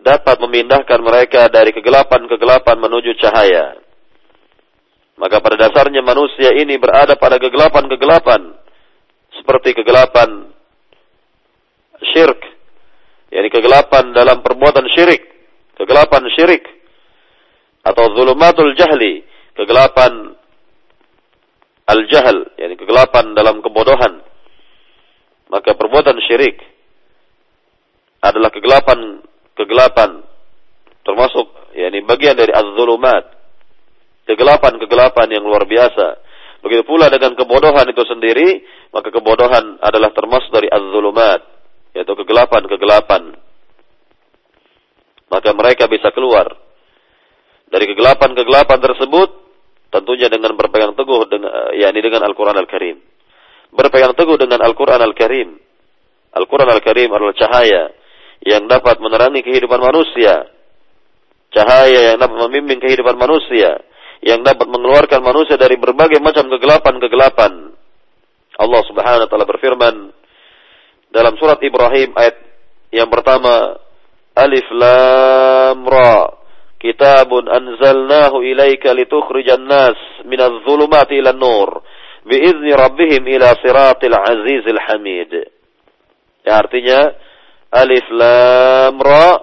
dapat memindahkan mereka dari kegelapan-kegelapan menuju cahaya. Maka pada dasarnya manusia ini berada pada kegelapan-kegelapan seperti kegelapan syirik, yakni kegelapan dalam perbuatan syirik, kegelapan syirik atau zulumatul jahli, kegelapan al-jahal, yakni kegelapan dalam kebodohan. Maka perbuatan syirik adalah kegelapan kegelapan termasuk yakni bagian dari az-zulumat. Kegelapan-kegelapan yang luar biasa. Begitu pula dengan kebodohan itu sendiri, maka kebodohan adalah termasuk dari az-zulumat, yaitu kegelapan-kegelapan. Maka mereka bisa keluar dari kegelapan-kegelapan tersebut Tentunya dengan berpegang teguh dengan yakni dengan Al-Qur'an Al-Karim. Berpegang teguh dengan Al-Qur'an Al-Karim. Al-Qur'an Al-Karim adalah cahaya yang dapat menerangi kehidupan manusia. Cahaya yang dapat membimbing kehidupan manusia, yang dapat mengeluarkan manusia dari berbagai macam kegelapan-kegelapan. Allah Subhanahu wa taala berfirman dalam surat Ibrahim ayat yang pertama Alif Lam Ra Kitabun anzalnahu ilaika litukhrijan nas minadh dhulumati ila nur biizni rabbihim ila siratil azizil hamid. Ya artinya Alif Lam Ra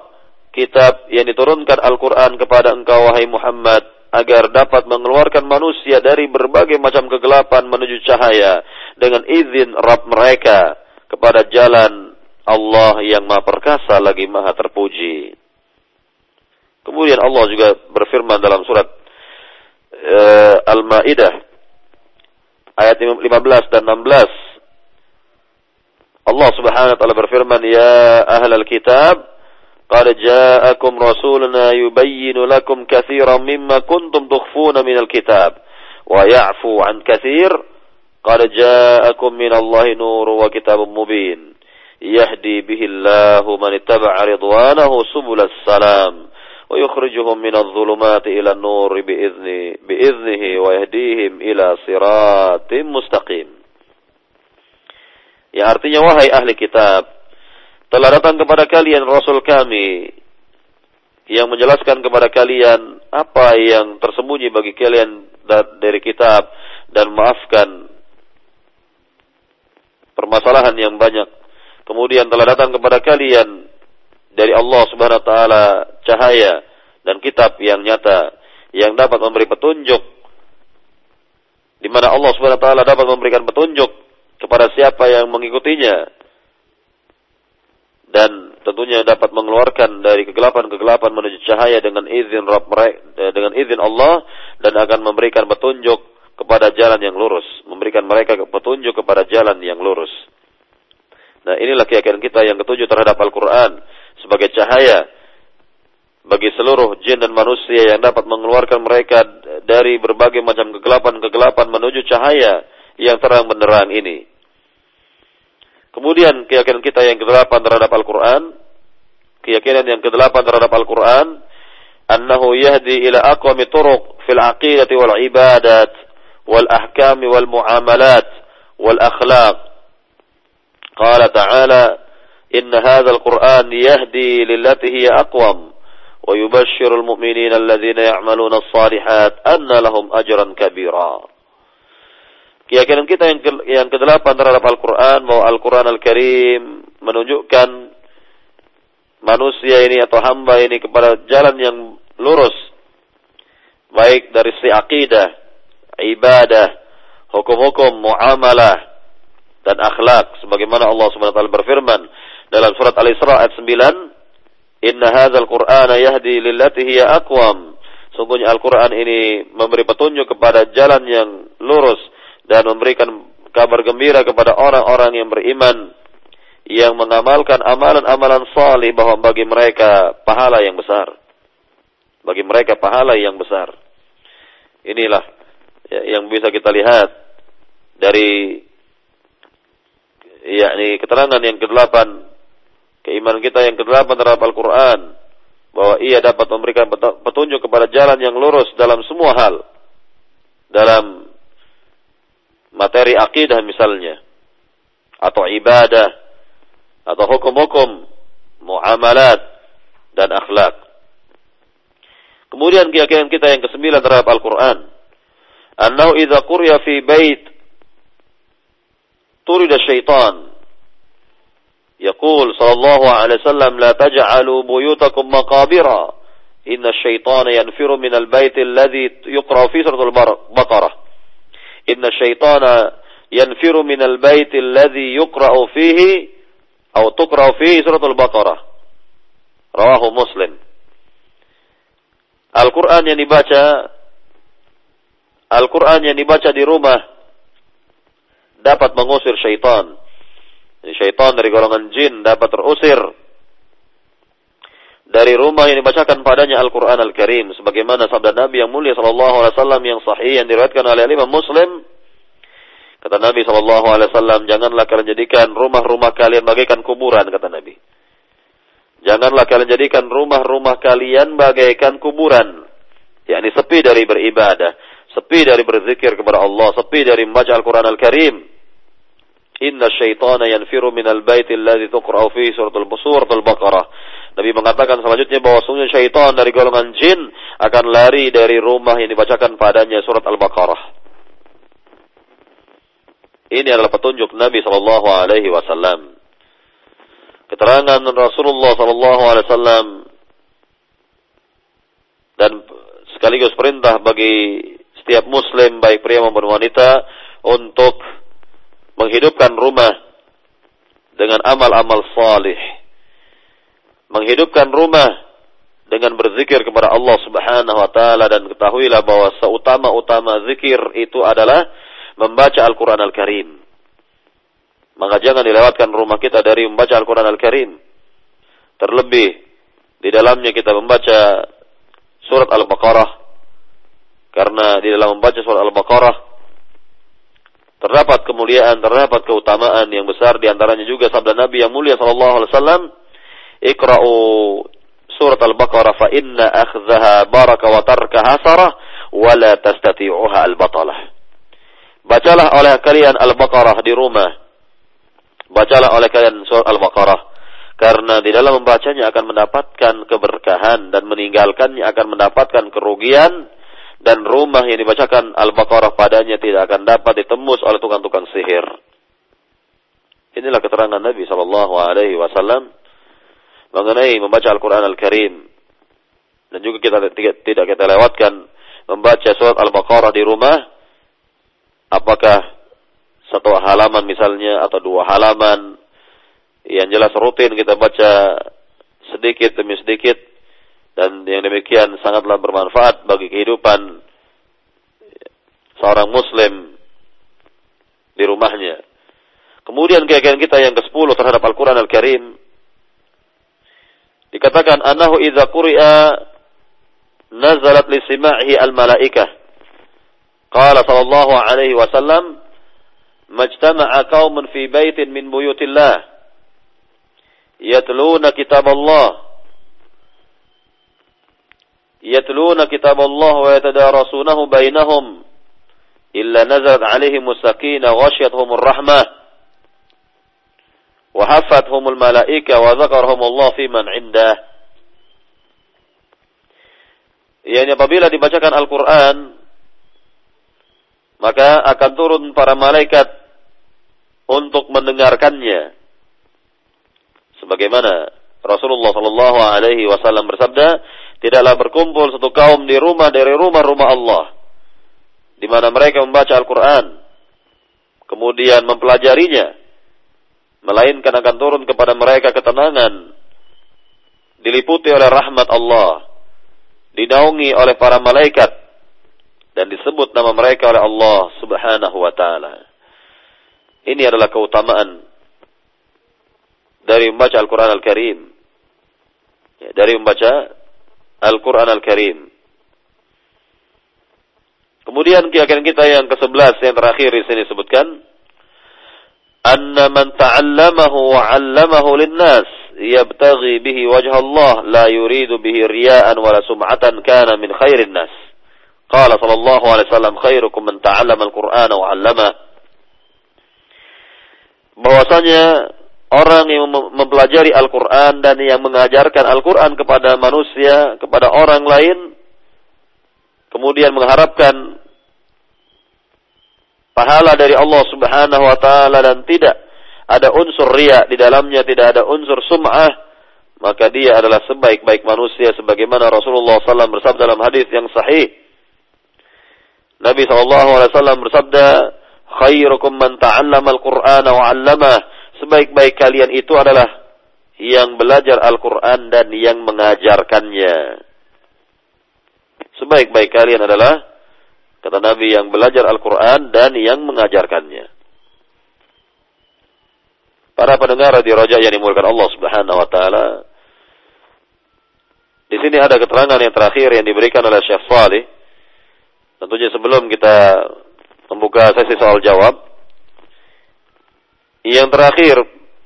kitab yang diturunkan Al-Quran kepada engkau wahai Muhammad agar dapat mengeluarkan manusia dari berbagai macam kegelapan menuju cahaya dengan izin Rabb mereka kepada jalan Allah yang maha perkasa lagi maha terpuji. Kemudian Allah juga berfirman dalam surat uh, Al-Maidah ayat 15 dan 16 Allah Subhanahu wa taala berfirman ya ahlal kitab قال جاءكم رسولنا يبين لكم كثيرا مما كنتم تخفون من الكتاب ويعفو عن كثير قال جاءكم من الله نور وكتاب مبين يهدي به الله من اتبع رضوانه سبل السلام ويخرجهم من الظلمات إلى النور بإذنه, بإذنه ويهديهم إلى صراط مستقيم. Ya artinya wahai ahli kitab, telah datang kepada kalian Rasul kami yang menjelaskan kepada kalian apa yang tersembunyi bagi kalian dari kitab dan maafkan permasalahan yang banyak. Kemudian telah datang kepada kalian dari Allah Subhanahu wa taala cahaya dan kitab yang nyata yang dapat memberi petunjuk di mana Allah Subhanahu wa taala dapat memberikan petunjuk kepada siapa yang mengikutinya. Dan tentunya dapat mengeluarkan dari kegelapan-kegelapan menuju cahaya dengan izin Rabb dengan izin Allah dan akan memberikan petunjuk kepada jalan yang lurus, memberikan mereka petunjuk kepada jalan yang lurus. Nah, inilah keyakinan kita yang ketujuh terhadap Al-Qur'an sebagai cahaya bagi seluruh jin dan manusia yang dapat mengeluarkan mereka dari berbagai macam kegelapan-kegelapan menuju cahaya yang terang benderang ini. Kemudian keyakinan kita yang kedelapan terhadap Al-Quran, keyakinan yang kedelapan terhadap Al-Quran, annahu yahdi ila aqwami turuq fil aqidati wal ibadat wal ahkami wal muamalat wal akhlaq. Qala ta'ala, inna hadha al-Qur'an yahdi lillati hiya aqwam wa yubashshirul mu'minina alladhina ya'maluna as-salihat anna lahum ajran kabira. Keyakinan kita yang ke, yang kedelapan terhadap Al-Quran bahwa Al-Quran Al-Karim menunjukkan manusia ini atau hamba ini kepada jalan yang lurus. Baik dari si akidah, ibadah, hukum-hukum, muamalah dan akhlak. Sebagaimana Allah Subhanahu wa taala berfirman dalam surat Al-Isra ayat 9 Inna hadzal Qur'ana yahdi lillati hiya aqwam. Sungguhnya Al-Quran ini memberi petunjuk kepada jalan yang lurus dan memberikan kabar gembira kepada orang-orang yang beriman yang mengamalkan amalan-amalan salih bahwa bagi mereka pahala yang besar. Bagi mereka pahala yang besar. Inilah yang bisa kita lihat dari yakni keterangan yang kedelapan keimanan kita yang kedelapan terhadap Al-Qur'an bahwa ia dapat memberikan petunjuk kepada jalan yang lurus dalam semua hal. Dalam materi akidah misalnya atau ibadah atau hukum-hukum muamalat dan akhlak. Kemudian keyakinan kita yang kesembilan terhadap Al-Quran. Annahu idza quriya fi bait turida syaitan. يقول صلى الله عليه وسلم لا تجعلوا بيوتكم مقابرا إن الشيطان ينفر من البيت الذي يقرأ فيه سورة البقرة Inna syaitana yanfiru minal baiti alladhi yuqra'u fihi atau tuqra'u fihi suratul Baqarah. Rawahu Muslim. Al-Qur'an yang dibaca Al-Qur'an yang dibaca di rumah dapat mengusir syaitan. Syaitan dari golongan jin dapat terusir dari rumah yang dibacakan padanya Al-Quran Al-Karim. Sebagaimana sabda Nabi yang mulia Sallallahu Alaihi Wasallam yang sahih yang diriwayatkan oleh Imam Muslim. Kata Nabi Sallallahu Alaihi Wasallam, janganlah kalian jadikan rumah-rumah kalian bagaikan kuburan, kata Nabi. Janganlah kalian jadikan rumah-rumah kalian bagaikan kuburan. yakni sepi dari beribadah, sepi dari berzikir kepada Allah, sepi dari membaca Al-Qur'an Al-Karim. Inna syaitana yanfiru minal baiti alladhi tuqra'u fihi suratul suratul Baqarah. Nabi mengatakan selanjutnya bahwa sungguh syaitan dari golongan jin akan lari dari rumah yang dibacakan padanya surat Al-Baqarah. Ini adalah petunjuk Nabi Shallallahu Alaihi Wasallam. Keterangan Rasulullah Shallallahu Alaihi Wasallam dan sekaligus perintah bagi setiap Muslim baik pria maupun wanita untuk menghidupkan rumah dengan amal-amal salih menghidupkan rumah dengan berzikir kepada Allah Subhanahu wa taala dan ketahuilah bahwa seutama-utama zikir itu adalah membaca Al-Qur'an Al-Karim. Maka jangan dilewatkan rumah kita dari membaca Al-Qur'an Al-Karim. Terlebih di dalamnya kita membaca surat Al-Baqarah karena di dalam membaca surat Al-Baqarah terdapat kemuliaan, terdapat keutamaan yang besar di antaranya juga sabda Nabi yang mulia sallallahu alaihi wasallam Iqra'u surat Al-Baqarah fa inna akhzaha baraka wa tarkaha sarah wa la tastati'uha al-batalah. Bacalah oleh kalian Al-Baqarah di rumah. Bacalah oleh kalian surat Al-Baqarah karena di dalam membacanya akan mendapatkan keberkahan dan meninggalkannya akan mendapatkan kerugian dan rumah yang dibacakan Al-Baqarah padanya tidak akan dapat ditembus oleh tukang-tukang sihir. Inilah keterangan Nabi Shallallahu Alaihi Wasallam mengenai membaca Al-Quran Al-Karim. Dan juga kita tidak kita lewatkan membaca surat Al-Baqarah di rumah. Apakah satu halaman misalnya atau dua halaman yang jelas rutin kita baca sedikit demi sedikit dan yang demikian sangatlah bermanfaat bagi kehidupan seorang muslim di rumahnya. Kemudian keyakinan kita yang ke-10 terhadap Al-Quran Al-Karim Dikatakan anahu idza quri'a nazalat li sima'ihi al malaikah. Qala sallallahu alaihi wasallam majtama'a qaumun fi baitin min buyutillah yatluna kitab Allah يتلون كتاب الله wa yatadarasunahu bainahum. Illa nazalat alaihim sakina الرحمة rahmah. Wa وذكرهم malaika wa من Allah fi man indah. Apabila dibacakan Al-Qur'an maka akan turun para malaikat untuk mendengarkannya. Sebagaimana Rasulullah sallallahu alaihi wasallam bersabda tidaklah berkumpul satu kaum di rumah dari rumah-rumah Allah, di mana mereka membaca Al-Quran, kemudian mempelajarinya, melainkan akan turun kepada mereka ketenangan diliputi oleh rahmat Allah dinaungi oleh para malaikat dan disebut nama mereka oleh Allah Subhanahu wa taala. Ini adalah keutamaan dari membaca Al-Qur'an Al-Karim. Ya, dari membaca Al-Quran Al-Karim. Kemudian keyakinan kita yang ke-11 yang terakhir di sini sebutkan anna man ta'allamahu wa 'allamahu lin-nas yabtaghi bihi wajha Allah la yuridu bihi riya'an wala sum'atan kana min khairin nas. Qala sallallahu alaihi wasallam khairukum man ta'allama al-Qur'ana wa 'allama. Bahwasanya orang yang mempelajari Al-Quran dan yang mengajarkan Al-Quran kepada manusia, kepada orang lain, kemudian mengharapkan pahala dari Allah Subhanahu wa taala dan tidak ada unsur riya di dalamnya, tidak ada unsur sum'ah, maka dia adalah sebaik-baik manusia sebagaimana Rasulullah SAW bersabda dalam hadis yang sahih. Nabi SAW bersabda, "Khairukum man ta'allama al-Qur'ana wa 'allamah." Sebaik-baik kalian itu adalah yang belajar Al-Qur'an dan yang mengajarkannya. Sebaik-baik kalian adalah Kata Nabi yang belajar Al-Quran dan yang mengajarkannya. Para pendengar di Raja yang dimulakan Allah Subhanahu Wa Taala. Di sini ada keterangan yang terakhir yang diberikan oleh Syekh Salih. Tentunya sebelum kita membuka sesi soal jawab. Yang terakhir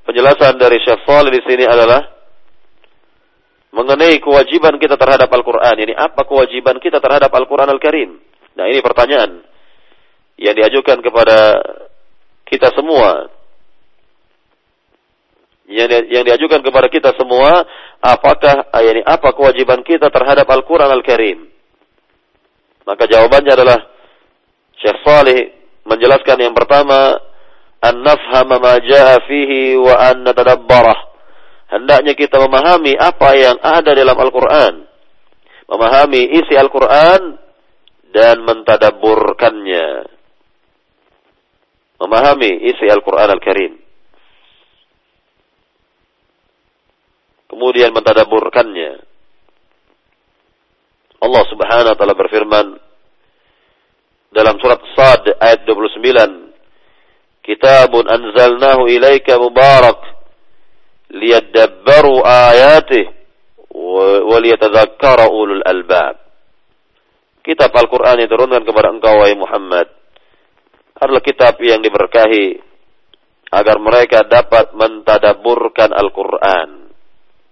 penjelasan dari Syekh Salih di sini adalah mengenai kewajiban kita terhadap Al-Quran. Ini apa kewajiban kita terhadap Al-Quran Al-Karim? Nah ini pertanyaan yang diajukan kepada kita semua. Yang, yang diajukan kepada kita semua, apakah ini apa kewajiban kita terhadap Al-Quran Al-Karim? Maka jawabannya adalah Syekh Salih menjelaskan yang pertama, an nafhama ma jaa fihi wa an hendaknya kita memahami apa yang ada dalam Al-Quran. Memahami isi Al-Quran dan mentadaburkannya. Memahami isi Al-Quran Al-Karim. Kemudian mentadaburkannya. Allah subhanahu wa ta'ala berfirman dalam surat Sad ayat 29. Kitabun anzalnahu ilaika mubarak ayatih wa liyatadhakkara ulul albab. Kitab Al-Quran yang turunkan kepada Muhammad, adalah kitab yang diberkahi agar mereka dapat mentadaburkan Al-Quran.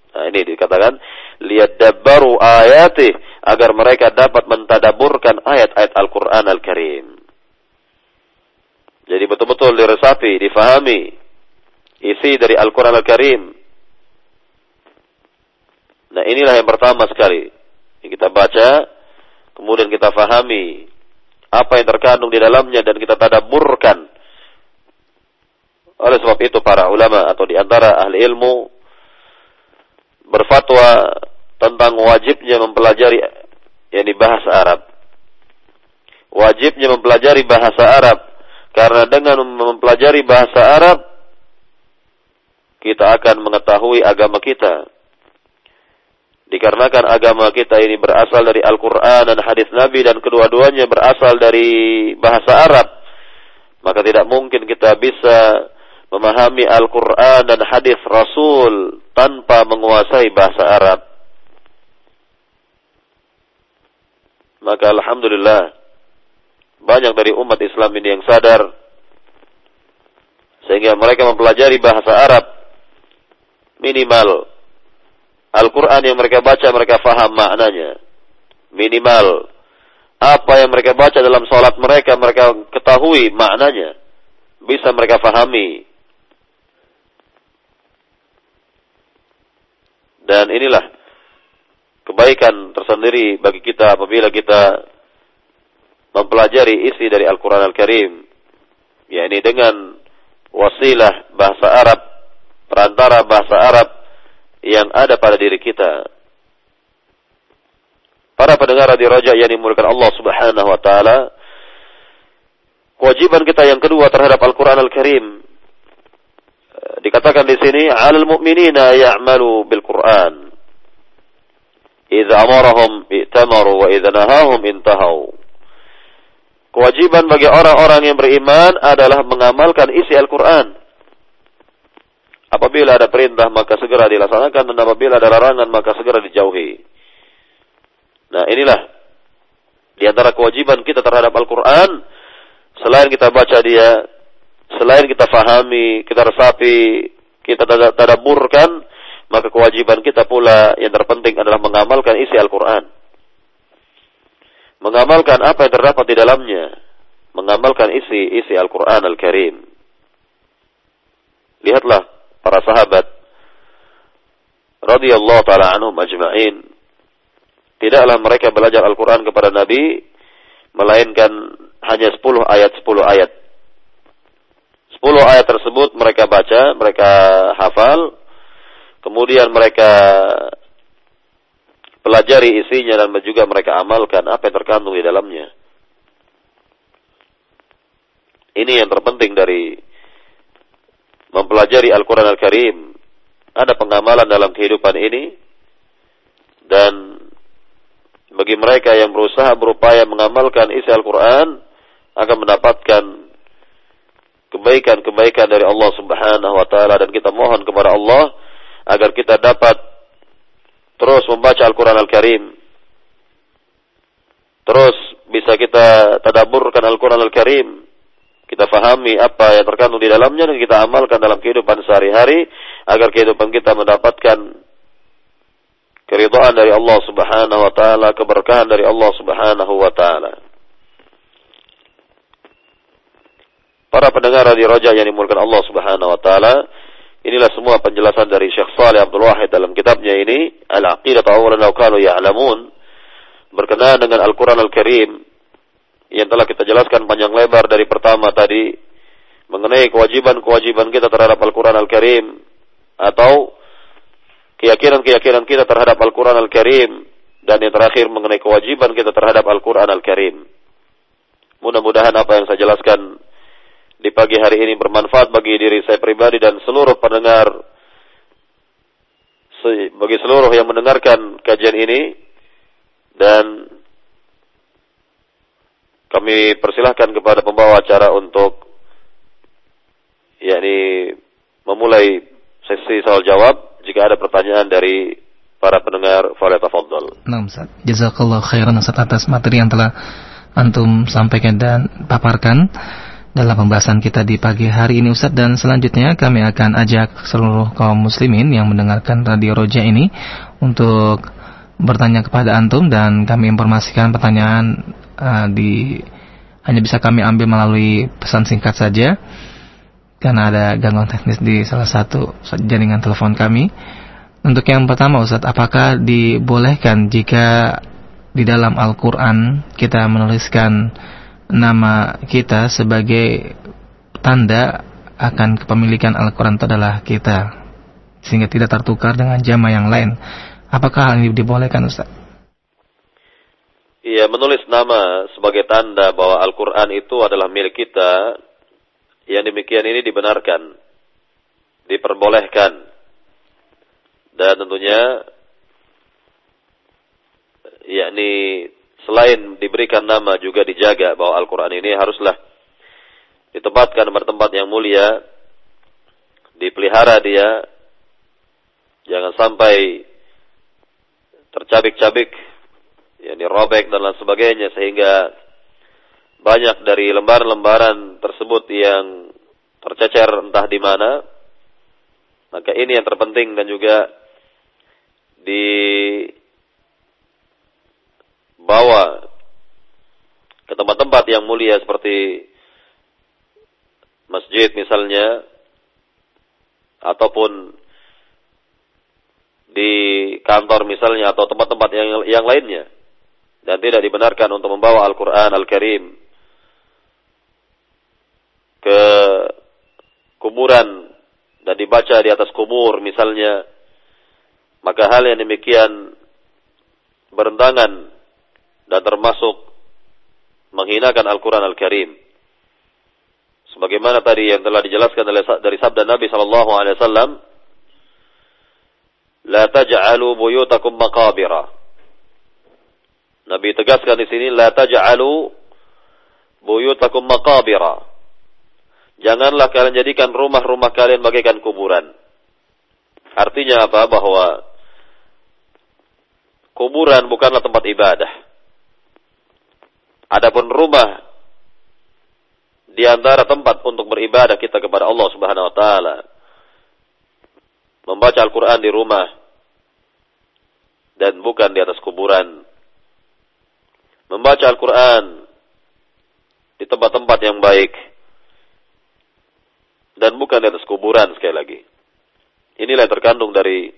Nah, ini dikatakan liyadabbaru ayatih agar mereka dapat mentadaburkan ayat-ayat Al-Quran Al-Karim. Jadi betul-betul diresapi, difahami, isi dari Al-Quran Al-Karim. Nah inilah yang pertama sekali. Yang kita baca, kemudian kita fahami apa yang terkandung di dalamnya dan kita tadaburkan. Oleh sebab itu para ulama atau di antara ahli ilmu berfatwa tentang wajibnya mempelajari yang bahasa Arab. Wajibnya mempelajari bahasa Arab karena dengan mempelajari bahasa Arab kita akan mengetahui agama kita. Dikarenakan agama kita ini berasal dari Al-Quran dan hadis Nabi dan kedua-duanya berasal dari bahasa Arab. Maka tidak mungkin kita bisa memahami Al-Quran dan hadis Rasul tanpa menguasai bahasa Arab. Maka Alhamdulillah banyak dari umat Islam ini yang sadar sehingga mereka mempelajari bahasa Arab minimal Al-Quran yang mereka baca mereka faham maknanya. Minimal apa yang mereka baca dalam sholat mereka mereka ketahui maknanya. Bisa mereka fahami. Dan inilah kebaikan tersendiri bagi kita apabila kita mempelajari isi dari Al-Quran Al-Karim. yakni dengan wasilah bahasa Arab perantara bahasa Arab yang ada pada diri kita. Para pendengar di Raja yang dimulakan Allah Subhanahu wa taala, kewajiban kita yang kedua terhadap Al-Qur'an Al-Karim eh, dikatakan di sini alal mu'minina ya'malu bil Qur'an. Idza amarahum i'tamaru wa idza nahahum. Kewajiban bagi orang-orang yang beriman adalah mengamalkan isi Al-Qur'an. Apabila ada perintah maka segera dilaksanakan dan apabila ada larangan maka segera dijauhi. Nah inilah di antara kewajiban kita terhadap Al-Quran selain kita baca dia, selain kita fahami, kita resapi, kita tadaburkan, maka kewajiban kita pula yang terpenting adalah mengamalkan isi Al-Quran. Mengamalkan apa yang terdapat di dalamnya. Mengamalkan isi isi Al-Quran Al-Karim. Lihatlah para sahabat radhiyallahu taala anhum ajma'in tidaklah mereka belajar Al-Qur'an kepada Nabi melainkan hanya 10 ayat 10 ayat 10 ayat tersebut mereka baca mereka hafal kemudian mereka pelajari isinya dan juga mereka amalkan apa yang terkandung di dalamnya ini yang terpenting dari mempelajari Al-Quran Al-Karim. Ada pengamalan dalam kehidupan ini. Dan bagi mereka yang berusaha berupaya mengamalkan isi Al-Quran, akan mendapatkan kebaikan-kebaikan dari Allah Subhanahu wa taala dan kita mohon kepada Allah agar kita dapat terus membaca Al-Qur'an Al-Karim. Terus bisa kita tadaburkan Al-Qur'an Al-Karim kita fahami apa yang terkandung di dalamnya dan kita amalkan dalam kehidupan sehari-hari agar kehidupan kita mendapatkan keridhaan dari Allah Subhanahu wa taala, keberkahan dari Allah Subhanahu wa taala. Para pendengar radio Roja yang dimulakan Allah Subhanahu wa taala, inilah semua penjelasan dari Syekh Saleh Abdul Wahid dalam kitabnya ini, Al-Aqidah Awalan Law Kanu Ya'lamun, berkenaan dengan Al-Qur'an Al-Karim yang telah kita jelaskan panjang lebar dari pertama tadi mengenai kewajiban-kewajiban kita terhadap Al-Qur'an Al-Karim atau keyakinan-keyakinan kita terhadap Al-Quran Al-Karim dan yang terakhir mengenai kewajiban kita terhadap Al-Quran Al-Karim. Mudah-mudahan apa yang saya jelaskan di pagi hari ini bermanfaat bagi diri saya pribadi dan seluruh pendengar bagi seluruh yang mendengarkan kajian ini dan kami persilahkan kepada pembawa acara untuk yakni memulai sesi soal jawab jika ada pertanyaan dari para pendengar, fala tafadhal. Nah, Ustaz. Jazakallah khairan Ustaz atas materi yang telah antum sampaikan dan paparkan dalam pembahasan kita di pagi hari ini Ustaz dan selanjutnya kami akan ajak seluruh kaum muslimin yang mendengarkan Radio Roja ini untuk bertanya kepada antum dan kami informasikan pertanyaan uh, di hanya bisa kami ambil melalui pesan singkat saja karena ada gangguan teknis di salah satu jaringan telepon kami. Untuk yang pertama Ustaz, apakah dibolehkan jika di dalam Al-Quran kita menuliskan nama kita sebagai tanda akan kepemilikan Al-Quran itu adalah kita sehingga tidak tertukar dengan jama yang lain. Apakah hal ini dibolehkan Ustaz? Iya, menulis nama sebagai tanda bahwa Al-Quran itu adalah milik kita yang demikian ini dibenarkan, diperbolehkan, dan tentunya yakni selain diberikan nama juga dijaga bahwa Al-Quran ini haruslah ditempatkan pada tempat yang mulia, dipelihara dia, jangan sampai tercabik-cabik, yakni robek dan lain sebagainya sehingga banyak dari lembaran-lembaran tersebut yang tercecer entah di mana, maka ini yang terpenting dan juga dibawa ke tempat-tempat yang mulia seperti masjid misalnya, ataupun di kantor misalnya atau tempat-tempat yang yang lainnya. Dan tidak dibenarkan untuk membawa Al-Qur'an Al-Karim ke kuburan dan dibaca di atas kubur misalnya, maka hal yang demikian berentangan dan termasuk menghinakan Al-Quran Al-Karim. Sebagaimana tadi yang telah dijelaskan dari sabda Nabi Sallallahu Alaihi Wasallam, "La taj'alu buyutakum maqabira." Nabi tegaskan di sini, "La taj'alu buyutakum maqabira." Janganlah kalian jadikan rumah-rumah kalian bagaikan kuburan. Artinya apa? Bahwa kuburan bukanlah tempat ibadah. Adapun rumah di antara tempat untuk beribadah kita kepada Allah Subhanahu wa taala. Membaca Al-Qur'an di rumah dan bukan di atas kuburan. Membaca Al-Qur'an di tempat-tempat yang baik dan bukan di atas kuburan sekali lagi. Inilah yang terkandung dari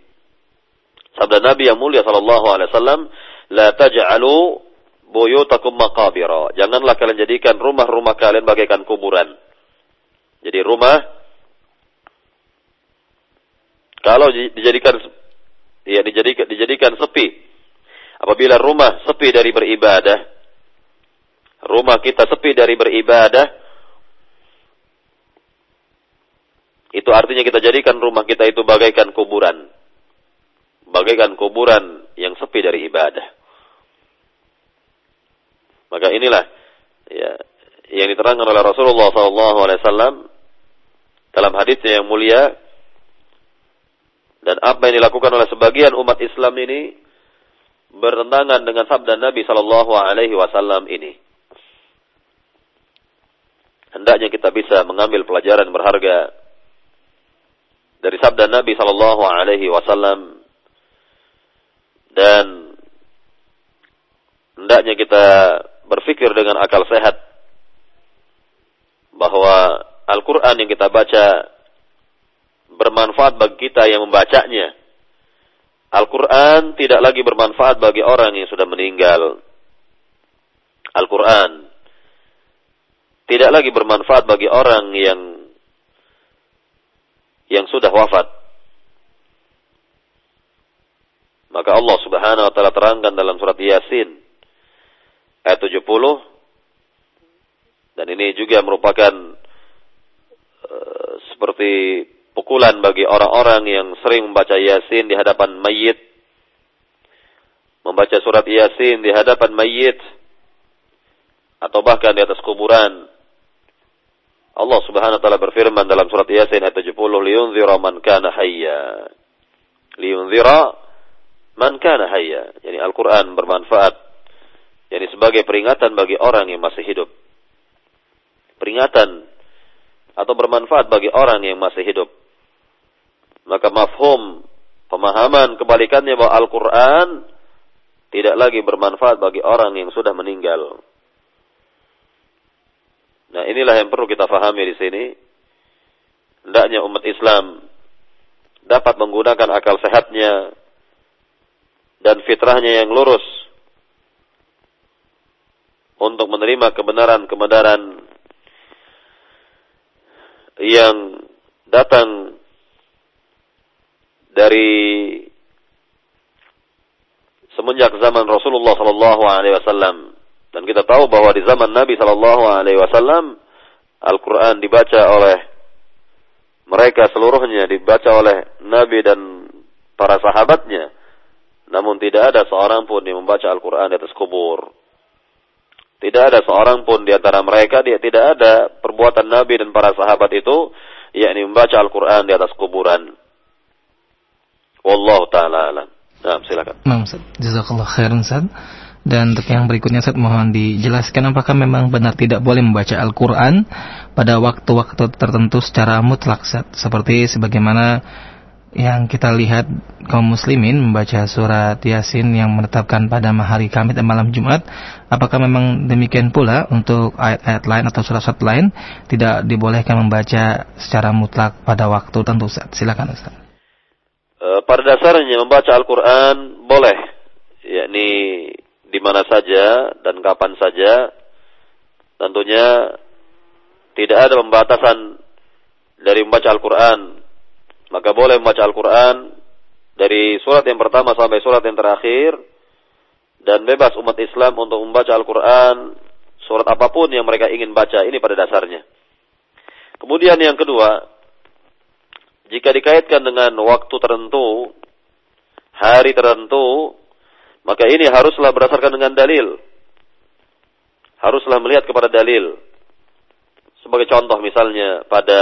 sabda Nabi yang mulia sallallahu alaihi wasallam, "La taj'alu buyutakum maqabira." Janganlah kalian jadikan rumah-rumah kalian bagaikan kuburan. Jadi rumah kalau dijadikan ya dijadikan dijadikan sepi. Apabila rumah sepi dari beribadah, rumah kita sepi dari beribadah, Itu artinya kita jadikan rumah kita itu bagaikan kuburan. Bagaikan kuburan yang sepi dari ibadah. Maka inilah ya, yang diterangkan oleh Rasulullah SAW dalam hadisnya yang mulia dan apa yang dilakukan oleh sebagian umat Islam ini bertentangan dengan sabda Nabi Wasallam ini. Hendaknya kita bisa mengambil pelajaran berharga dari sabda Nabi wasallam dan hendaknya kita berpikir dengan akal sehat bahwa Al-Quran yang kita baca bermanfaat bagi kita yang membacanya. Al-Quran tidak lagi bermanfaat bagi orang yang sudah meninggal. Al-Quran tidak lagi bermanfaat bagi orang yang yang sudah wafat. Maka Allah Subhanahu wa taala terangkan dalam surat Yasin ayat 70 dan ini juga merupakan uh, seperti pukulan bagi orang-orang yang sering membaca Yasin di hadapan mayit. Membaca surat Yasin di hadapan mayit. Atau bahkan di atas kuburan. Allah Subhanahu wa taala berfirman dalam surat Yasin ayat 70 liyunzira man kana hayya. Liyunzira man kana hayya. Yani Al-Qur'an bermanfaat yani sebagai peringatan bagi orang yang masih hidup. Peringatan atau bermanfaat bagi orang yang masih hidup. Maka mafhum pemahaman kebalikannya bahwa Al-Qur'an tidak lagi bermanfaat bagi orang yang sudah meninggal. Nah inilah yang perlu kita fahami di sini. Hendaknya umat Islam dapat menggunakan akal sehatnya dan fitrahnya yang lurus untuk menerima kebenaran-kebenaran yang datang dari semenjak zaman Rasulullah Sallallahu Alaihi Wasallam dan kita tahu bahwa di zaman Nabi Sallallahu Alaihi Wasallam Al-Quran dibaca oleh mereka seluruhnya dibaca oleh Nabi dan para sahabatnya namun tidak ada seorang pun yang membaca Al-Quran di atas kubur. Tidak ada seorang pun di antara mereka, dia tidak ada perbuatan Nabi dan para sahabat itu, yakni membaca Al-Quran di atas kuburan. Wallahu ta'ala alam. Nah, silakan. Nah, khairan, Ustaz. Dan untuk yang berikutnya Ustaz mohon dijelaskan apakah memang benar tidak boleh membaca Al-Quran pada waktu-waktu tertentu secara mutlak Ustaz. Seperti sebagaimana yang kita lihat kaum muslimin membaca surat Yasin yang menetapkan pada hari Kamis dan malam Jumat, apakah memang demikian pula untuk ayat-ayat lain atau surat-surat lain tidak dibolehkan membaca secara mutlak pada waktu tertentu? Silakan Ustaz. E, pada dasarnya membaca Al-Qur'an boleh, yakni di mana saja dan kapan saja. Tentunya tidak ada pembatasan dari membaca Al-Qur'an maka boleh membaca Al-Quran dari surat yang pertama sampai surat yang terakhir dan bebas umat Islam untuk membaca Al-Quran surat apa pun yang mereka ingin baca ini pada dasarnya. Kemudian yang kedua, jika dikaitkan dengan waktu tertentu, hari tertentu, maka ini haruslah berdasarkan dengan dalil. Haruslah melihat kepada dalil. Sebagai contoh misalnya pada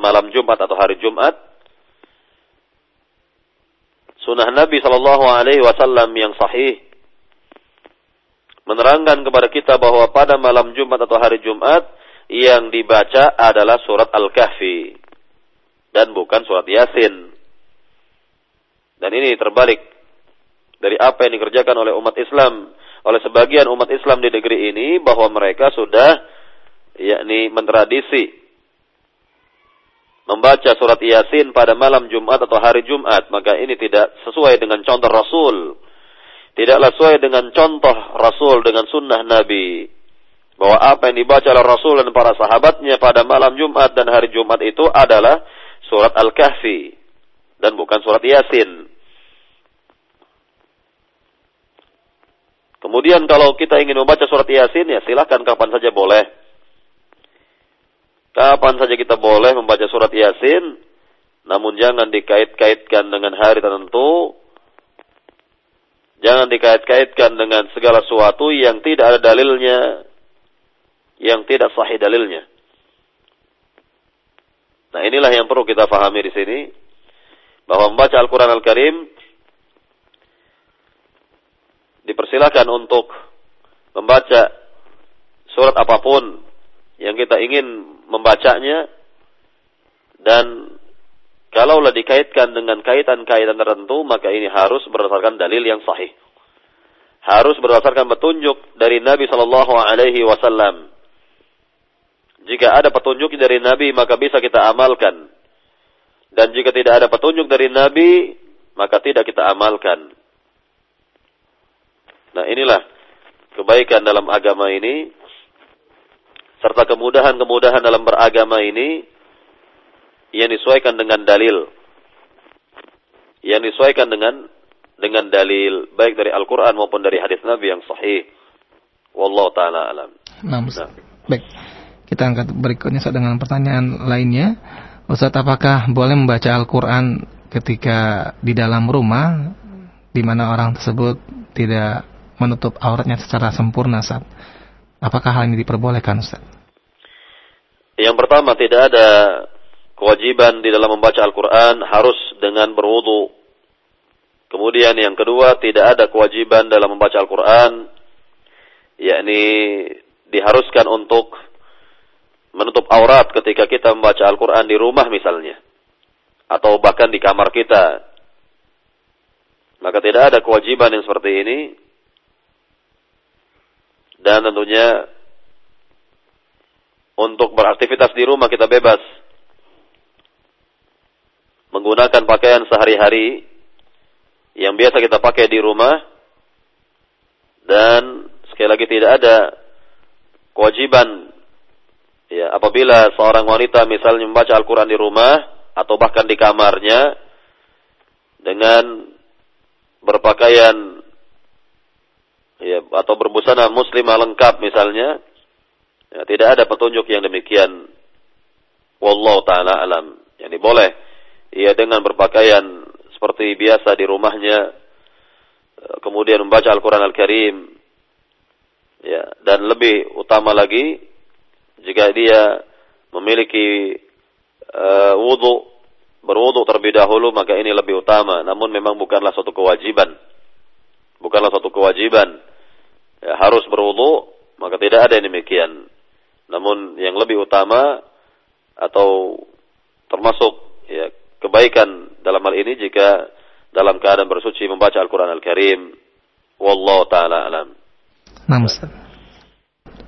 malam Jumat atau hari Jumat, sunnah Nabi Shallallahu Alaihi Wasallam yang sahih menerangkan kepada kita bahwa pada malam Jumat atau hari Jumat yang dibaca adalah surat Al-Kahfi dan bukan surat Yasin. Dan ini terbalik dari apa yang dikerjakan oleh umat Islam, oleh sebagian umat Islam di negeri ini bahwa mereka sudah yakni mentradisi membaca surat Yasin pada malam Jumat atau hari Jumat, maka ini tidak sesuai dengan contoh Rasul. Tidaklah sesuai dengan contoh Rasul dengan sunnah Nabi. Bahwa apa yang dibaca oleh Rasul dan para sahabatnya pada malam Jumat dan hari Jumat itu adalah surat Al-Kahfi. Dan bukan surat Yasin. Kemudian kalau kita ingin membaca surat Yasin ya silahkan kapan saja boleh. Kapan saja kita boleh membaca surat Yasin, namun jangan dikait-kaitkan dengan hari tertentu. Jangan dikait-kaitkan dengan segala sesuatu yang tidak ada dalilnya, yang tidak sahih dalilnya. Nah inilah yang perlu kita fahami di sini, bahwa membaca Al-Quran Al-Karim dipersilakan untuk membaca surat apa pun yang kita ingin membacanya dan kalaulah dikaitkan dengan kaitan-kaitan tertentu, maka ini harus berdasarkan dalil yang sahih. Harus berdasarkan petunjuk dari Nabi Shallallahu Alaihi Wasallam. Jika ada petunjuk dari Nabi, maka bisa kita amalkan. Dan jika tidak ada petunjuk dari Nabi, maka tidak kita amalkan. Nah inilah kebaikan dalam agama ini, serta kemudahan-kemudahan dalam beragama ini, yang disesuaikan dengan dalil. Yang disesuaikan dengan dengan dalil baik dari Al-Qur'an maupun dari hadis Nabi yang sahih. Wallahu taala alam. Nah, nah. Baik. Kita angkat berikutnya dengan pertanyaan lainnya. Ustaz, apakah boleh membaca Al-Qur'an ketika di dalam rumah di mana orang tersebut tidak menutup auratnya secara sempurna Ustaz? Apakah hal ini diperbolehkan Ustaz? Yang pertama tidak ada kewajiban di dalam membaca Al-Quran harus dengan berwudu. Kemudian yang kedua, tidak ada kewajiban dalam membaca Al-Quran, yakni diharuskan untuk menutup aurat ketika kita membaca Al-Quran di rumah misalnya. Atau bahkan di kamar kita. Maka tidak ada kewajiban yang seperti ini. Dan tentunya untuk beraktivitas di rumah kita bebas. Menggunakan pakaian sehari-hari yang biasa kita pakai di rumah. Dan sekali lagi tidak ada kewajiban ya apabila seorang wanita misalnya membaca Al-Qur'an di rumah atau bahkan di kamarnya dengan berpakaian ya atau berbusana muslimah lengkap misalnya ya, tidak ada petunjuk yang demikian wallahu taala alam yani boleh ia dengan berpakaian seperti biasa di rumahnya, eh, kemudian membaca Al-Quran Al-Karim, ya, dan lebih utama lagi, jika dia memiliki uh, wudhu, berwudhu terlebih dahulu, maka ini lebih utama. Namun memang bukanlah suatu kewajiban. Bukanlah suatu kewajiban. Ya, harus berwudhu, maka tidak ada yang demikian. Namun yang lebih utama atau termasuk ya kebaikan dalam hal ini jika dalam keadaan bersuci membaca Al-Quran Al-Karim. Wallahu ta'ala alam. Nah, Ustaz.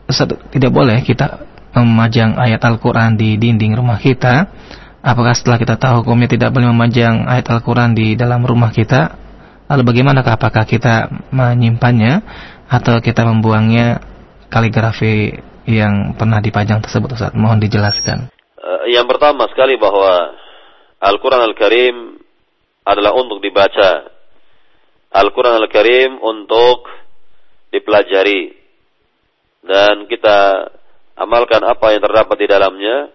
Ustaz, tidak boleh kita memajang ayat Al-Quran di dinding rumah kita. Apakah setelah kita tahu hukumnya tidak boleh memajang ayat Al-Quran di dalam rumah kita? Lalu bagaimanakah apakah kita menyimpannya atau kita membuangnya kaligrafi yang pernah dipajang tersebut Ustaz? Mohon dijelaskan. Uh, yang pertama sekali bahwa Al-Quran Al-Karim adalah untuk dibaca. Al-Quran Al-Karim untuk dipelajari. Dan kita amalkan apa yang terdapat di dalamnya.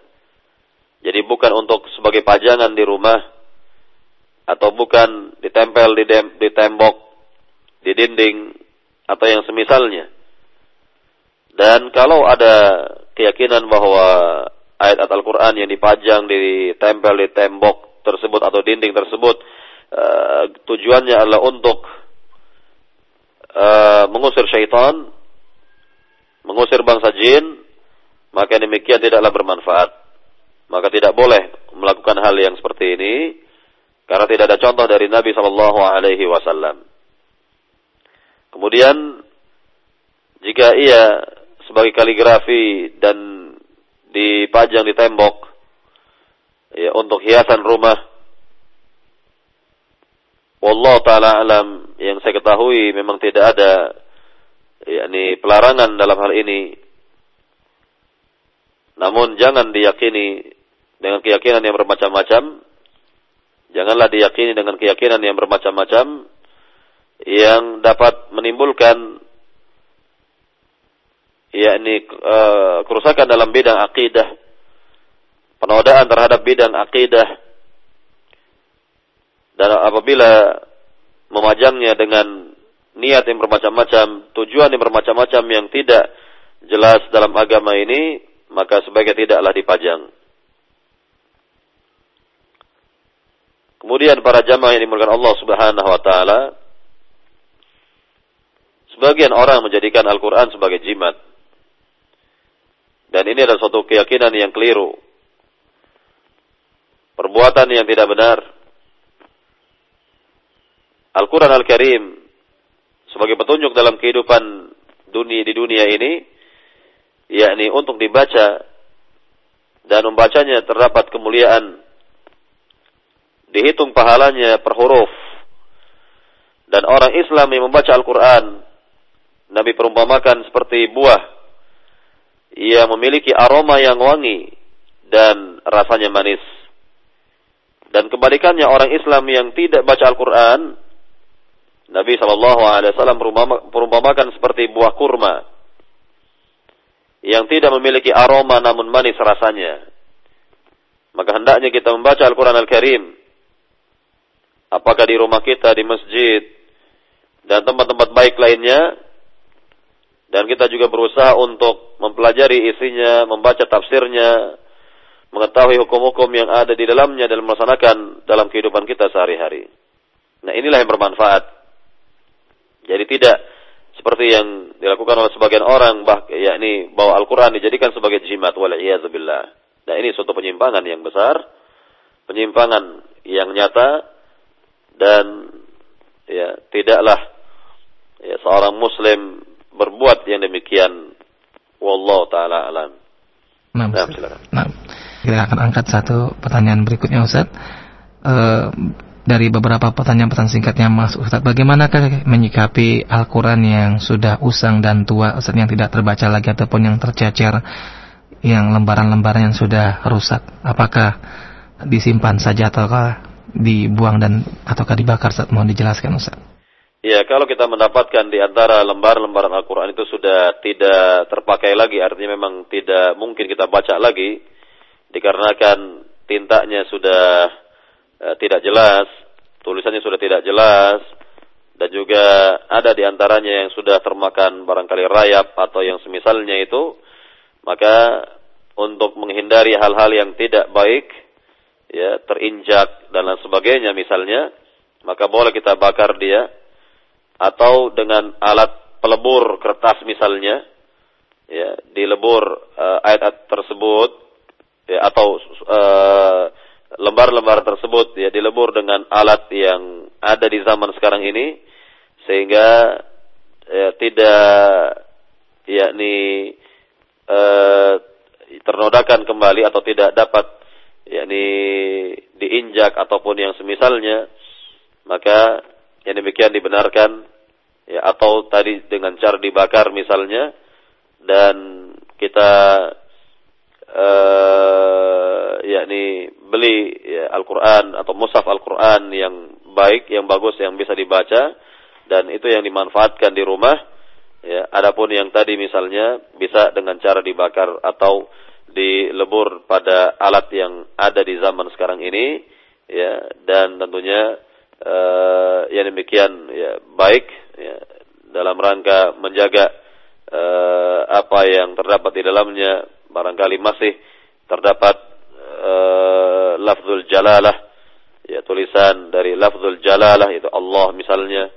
Jadi bukan untuk sebagai pajangan di rumah. Atau bukan ditempel di, di tembok, di dinding, atau yang semisalnya. Dan kalau ada keyakinan bahwa ayat-ayat Al-Quran yang dipajang, ditempel di tembok tersebut atau dinding tersebut, uh, tujuannya adalah untuk uh, mengusir syaitan, mengusir bangsa jin, maka demikian tidaklah bermanfaat. Maka tidak boleh melakukan hal yang seperti ini, karena tidak ada contoh dari Nabi Shallallahu Alaihi Wasallam. Kemudian jika ia sebagai kaligrafi dan dipajang di tembok ya untuk hiasan rumah. Wallah taala alam yang saya ketahui memang tidak ada yakni pelarangan dalam hal ini. Namun jangan diyakini dengan keyakinan yang bermacam-macam. Janganlah diyakini dengan keyakinan yang bermacam-macam yang dapat menimbulkan yakni uh, kerusakan dalam bidang akidah, penodaan terhadap bidang akidah, dan apabila memajangnya dengan niat yang bermacam-macam, tujuan yang bermacam-macam yang tidak jelas dalam agama ini, maka sebaiknya tidaklah dipajang. Kemudian para jamaah yang dimulakan Allah Subhanahu wa taala sebagian orang menjadikan Al-Qur'an sebagai jimat. Dan ini adalah suatu keyakinan yang keliru. perbuatan yang tidak benar. Al-Quran Al-Karim sebagai petunjuk dalam kehidupan dunia di dunia ini, yakni untuk dibaca dan membacanya terdapat kemuliaan, dihitung pahalanya per huruf. Dan orang Islam yang membaca Al-Quran, Nabi perumpamakan seperti buah ia memiliki aroma yang wangi dan rasanya manis. Dan kebalikannya orang Islam yang tidak baca Al-Quran, Nabi Wasallam perumpamakan seperti buah kurma yang tidak memiliki aroma namun manis rasanya. Maka hendaknya kita membaca Al-Quran Al-Karim. Apakah di rumah kita, di masjid, dan tempat-tempat baik lainnya. Dan kita juga berusaha untuk mempelajari isinya, membaca tafsirnya, mengetahui hukum-hukum yang ada di dalamnya dan melaksanakan dalam kehidupan kita sehari-hari. Nah inilah yang bermanfaat. Jadi tidak seperti yang dilakukan oleh sebagian orang, bah, yakni bahwa Al-Quran dijadikan sebagai jimat, waliyahzubillah. Nah ini suatu penyimpangan yang besar, penyimpangan yang nyata, dan ya tidaklah ya, seorang Muslim berbuat yang demikian. Wallahu taala alam. Nah, nah, silakan. Nah. Kita akan angkat satu pertanyaan berikutnya Ustaz. E, dari beberapa pertanyaan-pertanyaan singkatnya Mas Ustaz, bagaimanakah menyikapi Al-Quran yang sudah usang dan tua Ustaz yang tidak terbaca lagi ataupun yang tercecer yang lembaran-lembaran yang sudah rusak? Apakah disimpan saja ataukah dibuang dan ataukah dibakar Ustaz? Mohon dijelaskan Ustaz. Ya, kalau kita mendapatkan di antara lembaran-lembaran Al-Quran itu sudah tidak terpakai lagi, artinya memang tidak mungkin kita baca lagi, dikarenakan tintanya sudah uh, tidak jelas, tulisannya sudah tidak jelas, dan juga ada di antaranya yang sudah termakan barangkali rayap atau yang semisalnya itu, maka untuk menghindari hal-hal yang tidak baik, ya terinjak dan lain sebagainya misalnya, maka boleh kita bakar dia atau dengan alat pelebur kertas misalnya, ya dilebur uh, ayat-ayat tersebut ya, atau eh, lembar-lembar uh, tersebut ya dilebur dengan alat yang ada di zaman sekarang ini sehingga ya, tidak yakni uh, ternodakan kembali atau tidak dapat yakni diinjak ataupun yang semisalnya maka yang demikian dibenarkan ya atau tadi dengan cara dibakar misalnya dan kita uh, yakni beli ya, Al-Quran atau mushaf Al-Quran yang baik, yang bagus, yang bisa dibaca dan itu yang dimanfaatkan di rumah. Ya, adapun yang tadi misalnya bisa dengan cara dibakar atau dilebur pada alat yang ada di zaman sekarang ini, ya dan tentunya uh, yang demikian ya baik ya, dalam rangka menjaga uh, apa yang terdapat di dalamnya barangkali masih terdapat uh, lafzul jalalah ya tulisan dari lafzul jalalah itu Allah misalnya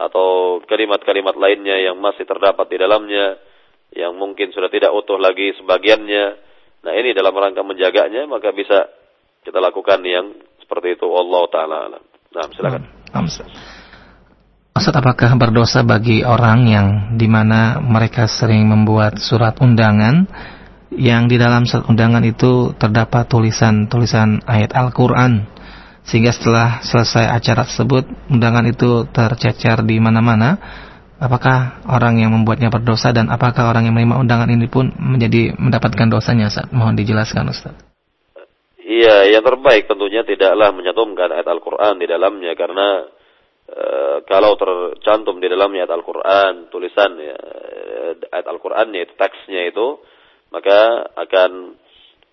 atau kalimat-kalimat lainnya yang masih terdapat di dalamnya yang mungkin sudah tidak utuh lagi sebagiannya. Nah ini dalam rangka menjaganya maka bisa kita lakukan yang seperti itu. Allah taala nah silakan Ustaz, apakah berdosa bagi orang yang di mana mereka sering membuat surat undangan yang di dalam surat undangan itu terdapat tulisan-tulisan ayat Al-Quran sehingga setelah selesai acara tersebut undangan itu tercecer di mana-mana apakah orang yang membuatnya berdosa dan apakah orang yang menerima undangan ini pun menjadi mendapatkan dosanya Ustaz? Mohon dijelaskan Ustaz. Iya, yang terbaik tentunya tidaklah menyantumkan ayat Al-Quran di dalamnya karena e, kalau tercantum di dalamnya ayat Al-Quran, tulisan ya, ayat Al-Qurannya itu teksnya itu maka akan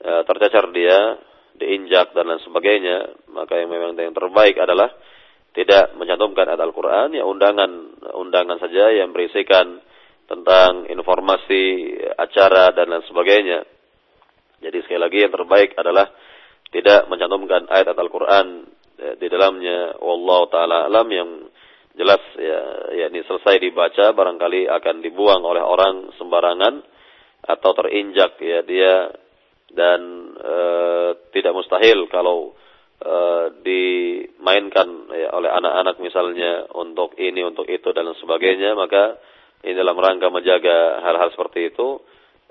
e, tercecer dia, diinjak dan lain sebagainya. Maka yang memang yang terbaik adalah tidak mencantumkan ayat Al-Quran, ya undangan undangan saja yang berisikan tentang informasi acara dan lain sebagainya. Jadi sekali lagi yang terbaik adalah tidak mencantumkan ayat Al-Quran e, di dalamnya. Wallahu taala alam yang jelas ya, ya ini selesai dibaca barangkali akan dibuang oleh orang sembarangan atau terinjak ya dia dan e, tidak mustahil kalau uh, dimainkan ya, oleh anak-anak misalnya untuk ini untuk itu dan sebagainya maka ini dalam rangka menjaga hal-hal seperti itu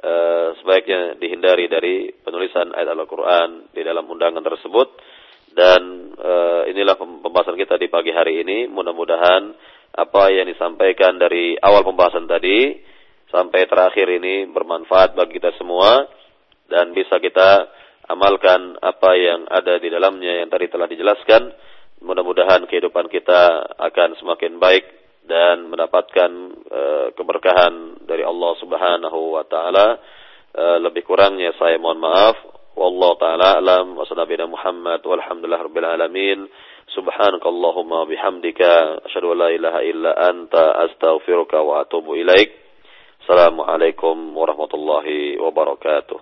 uh, sebaiknya dihindari dari penulisan ayat Al-Qur'an di dalam undangan tersebut dan uh, inilah pembahasan kita di pagi hari ini mudah-mudahan apa yang disampaikan dari awal pembahasan tadi sampai terakhir ini bermanfaat bagi kita semua dan bisa kita amalkan apa yang ada di dalamnya yang tadi telah dijelaskan. Mudah-mudahan kehidupan kita akan semakin baik dan mendapatkan uh, keberkahan dari Allah Subhanahu wa taala. Uh, lebih kurangnya saya mohon maaf. Wallahu taala alam wa sallallahu Muhammad walhamdulillah rabbil alamin. Subhanakallahumma bihamdika asyhadu an la ilaha illa anta astaghfiruka wa atubu ilaik. Assalamualaikum warahmatullahi wabarakatuh.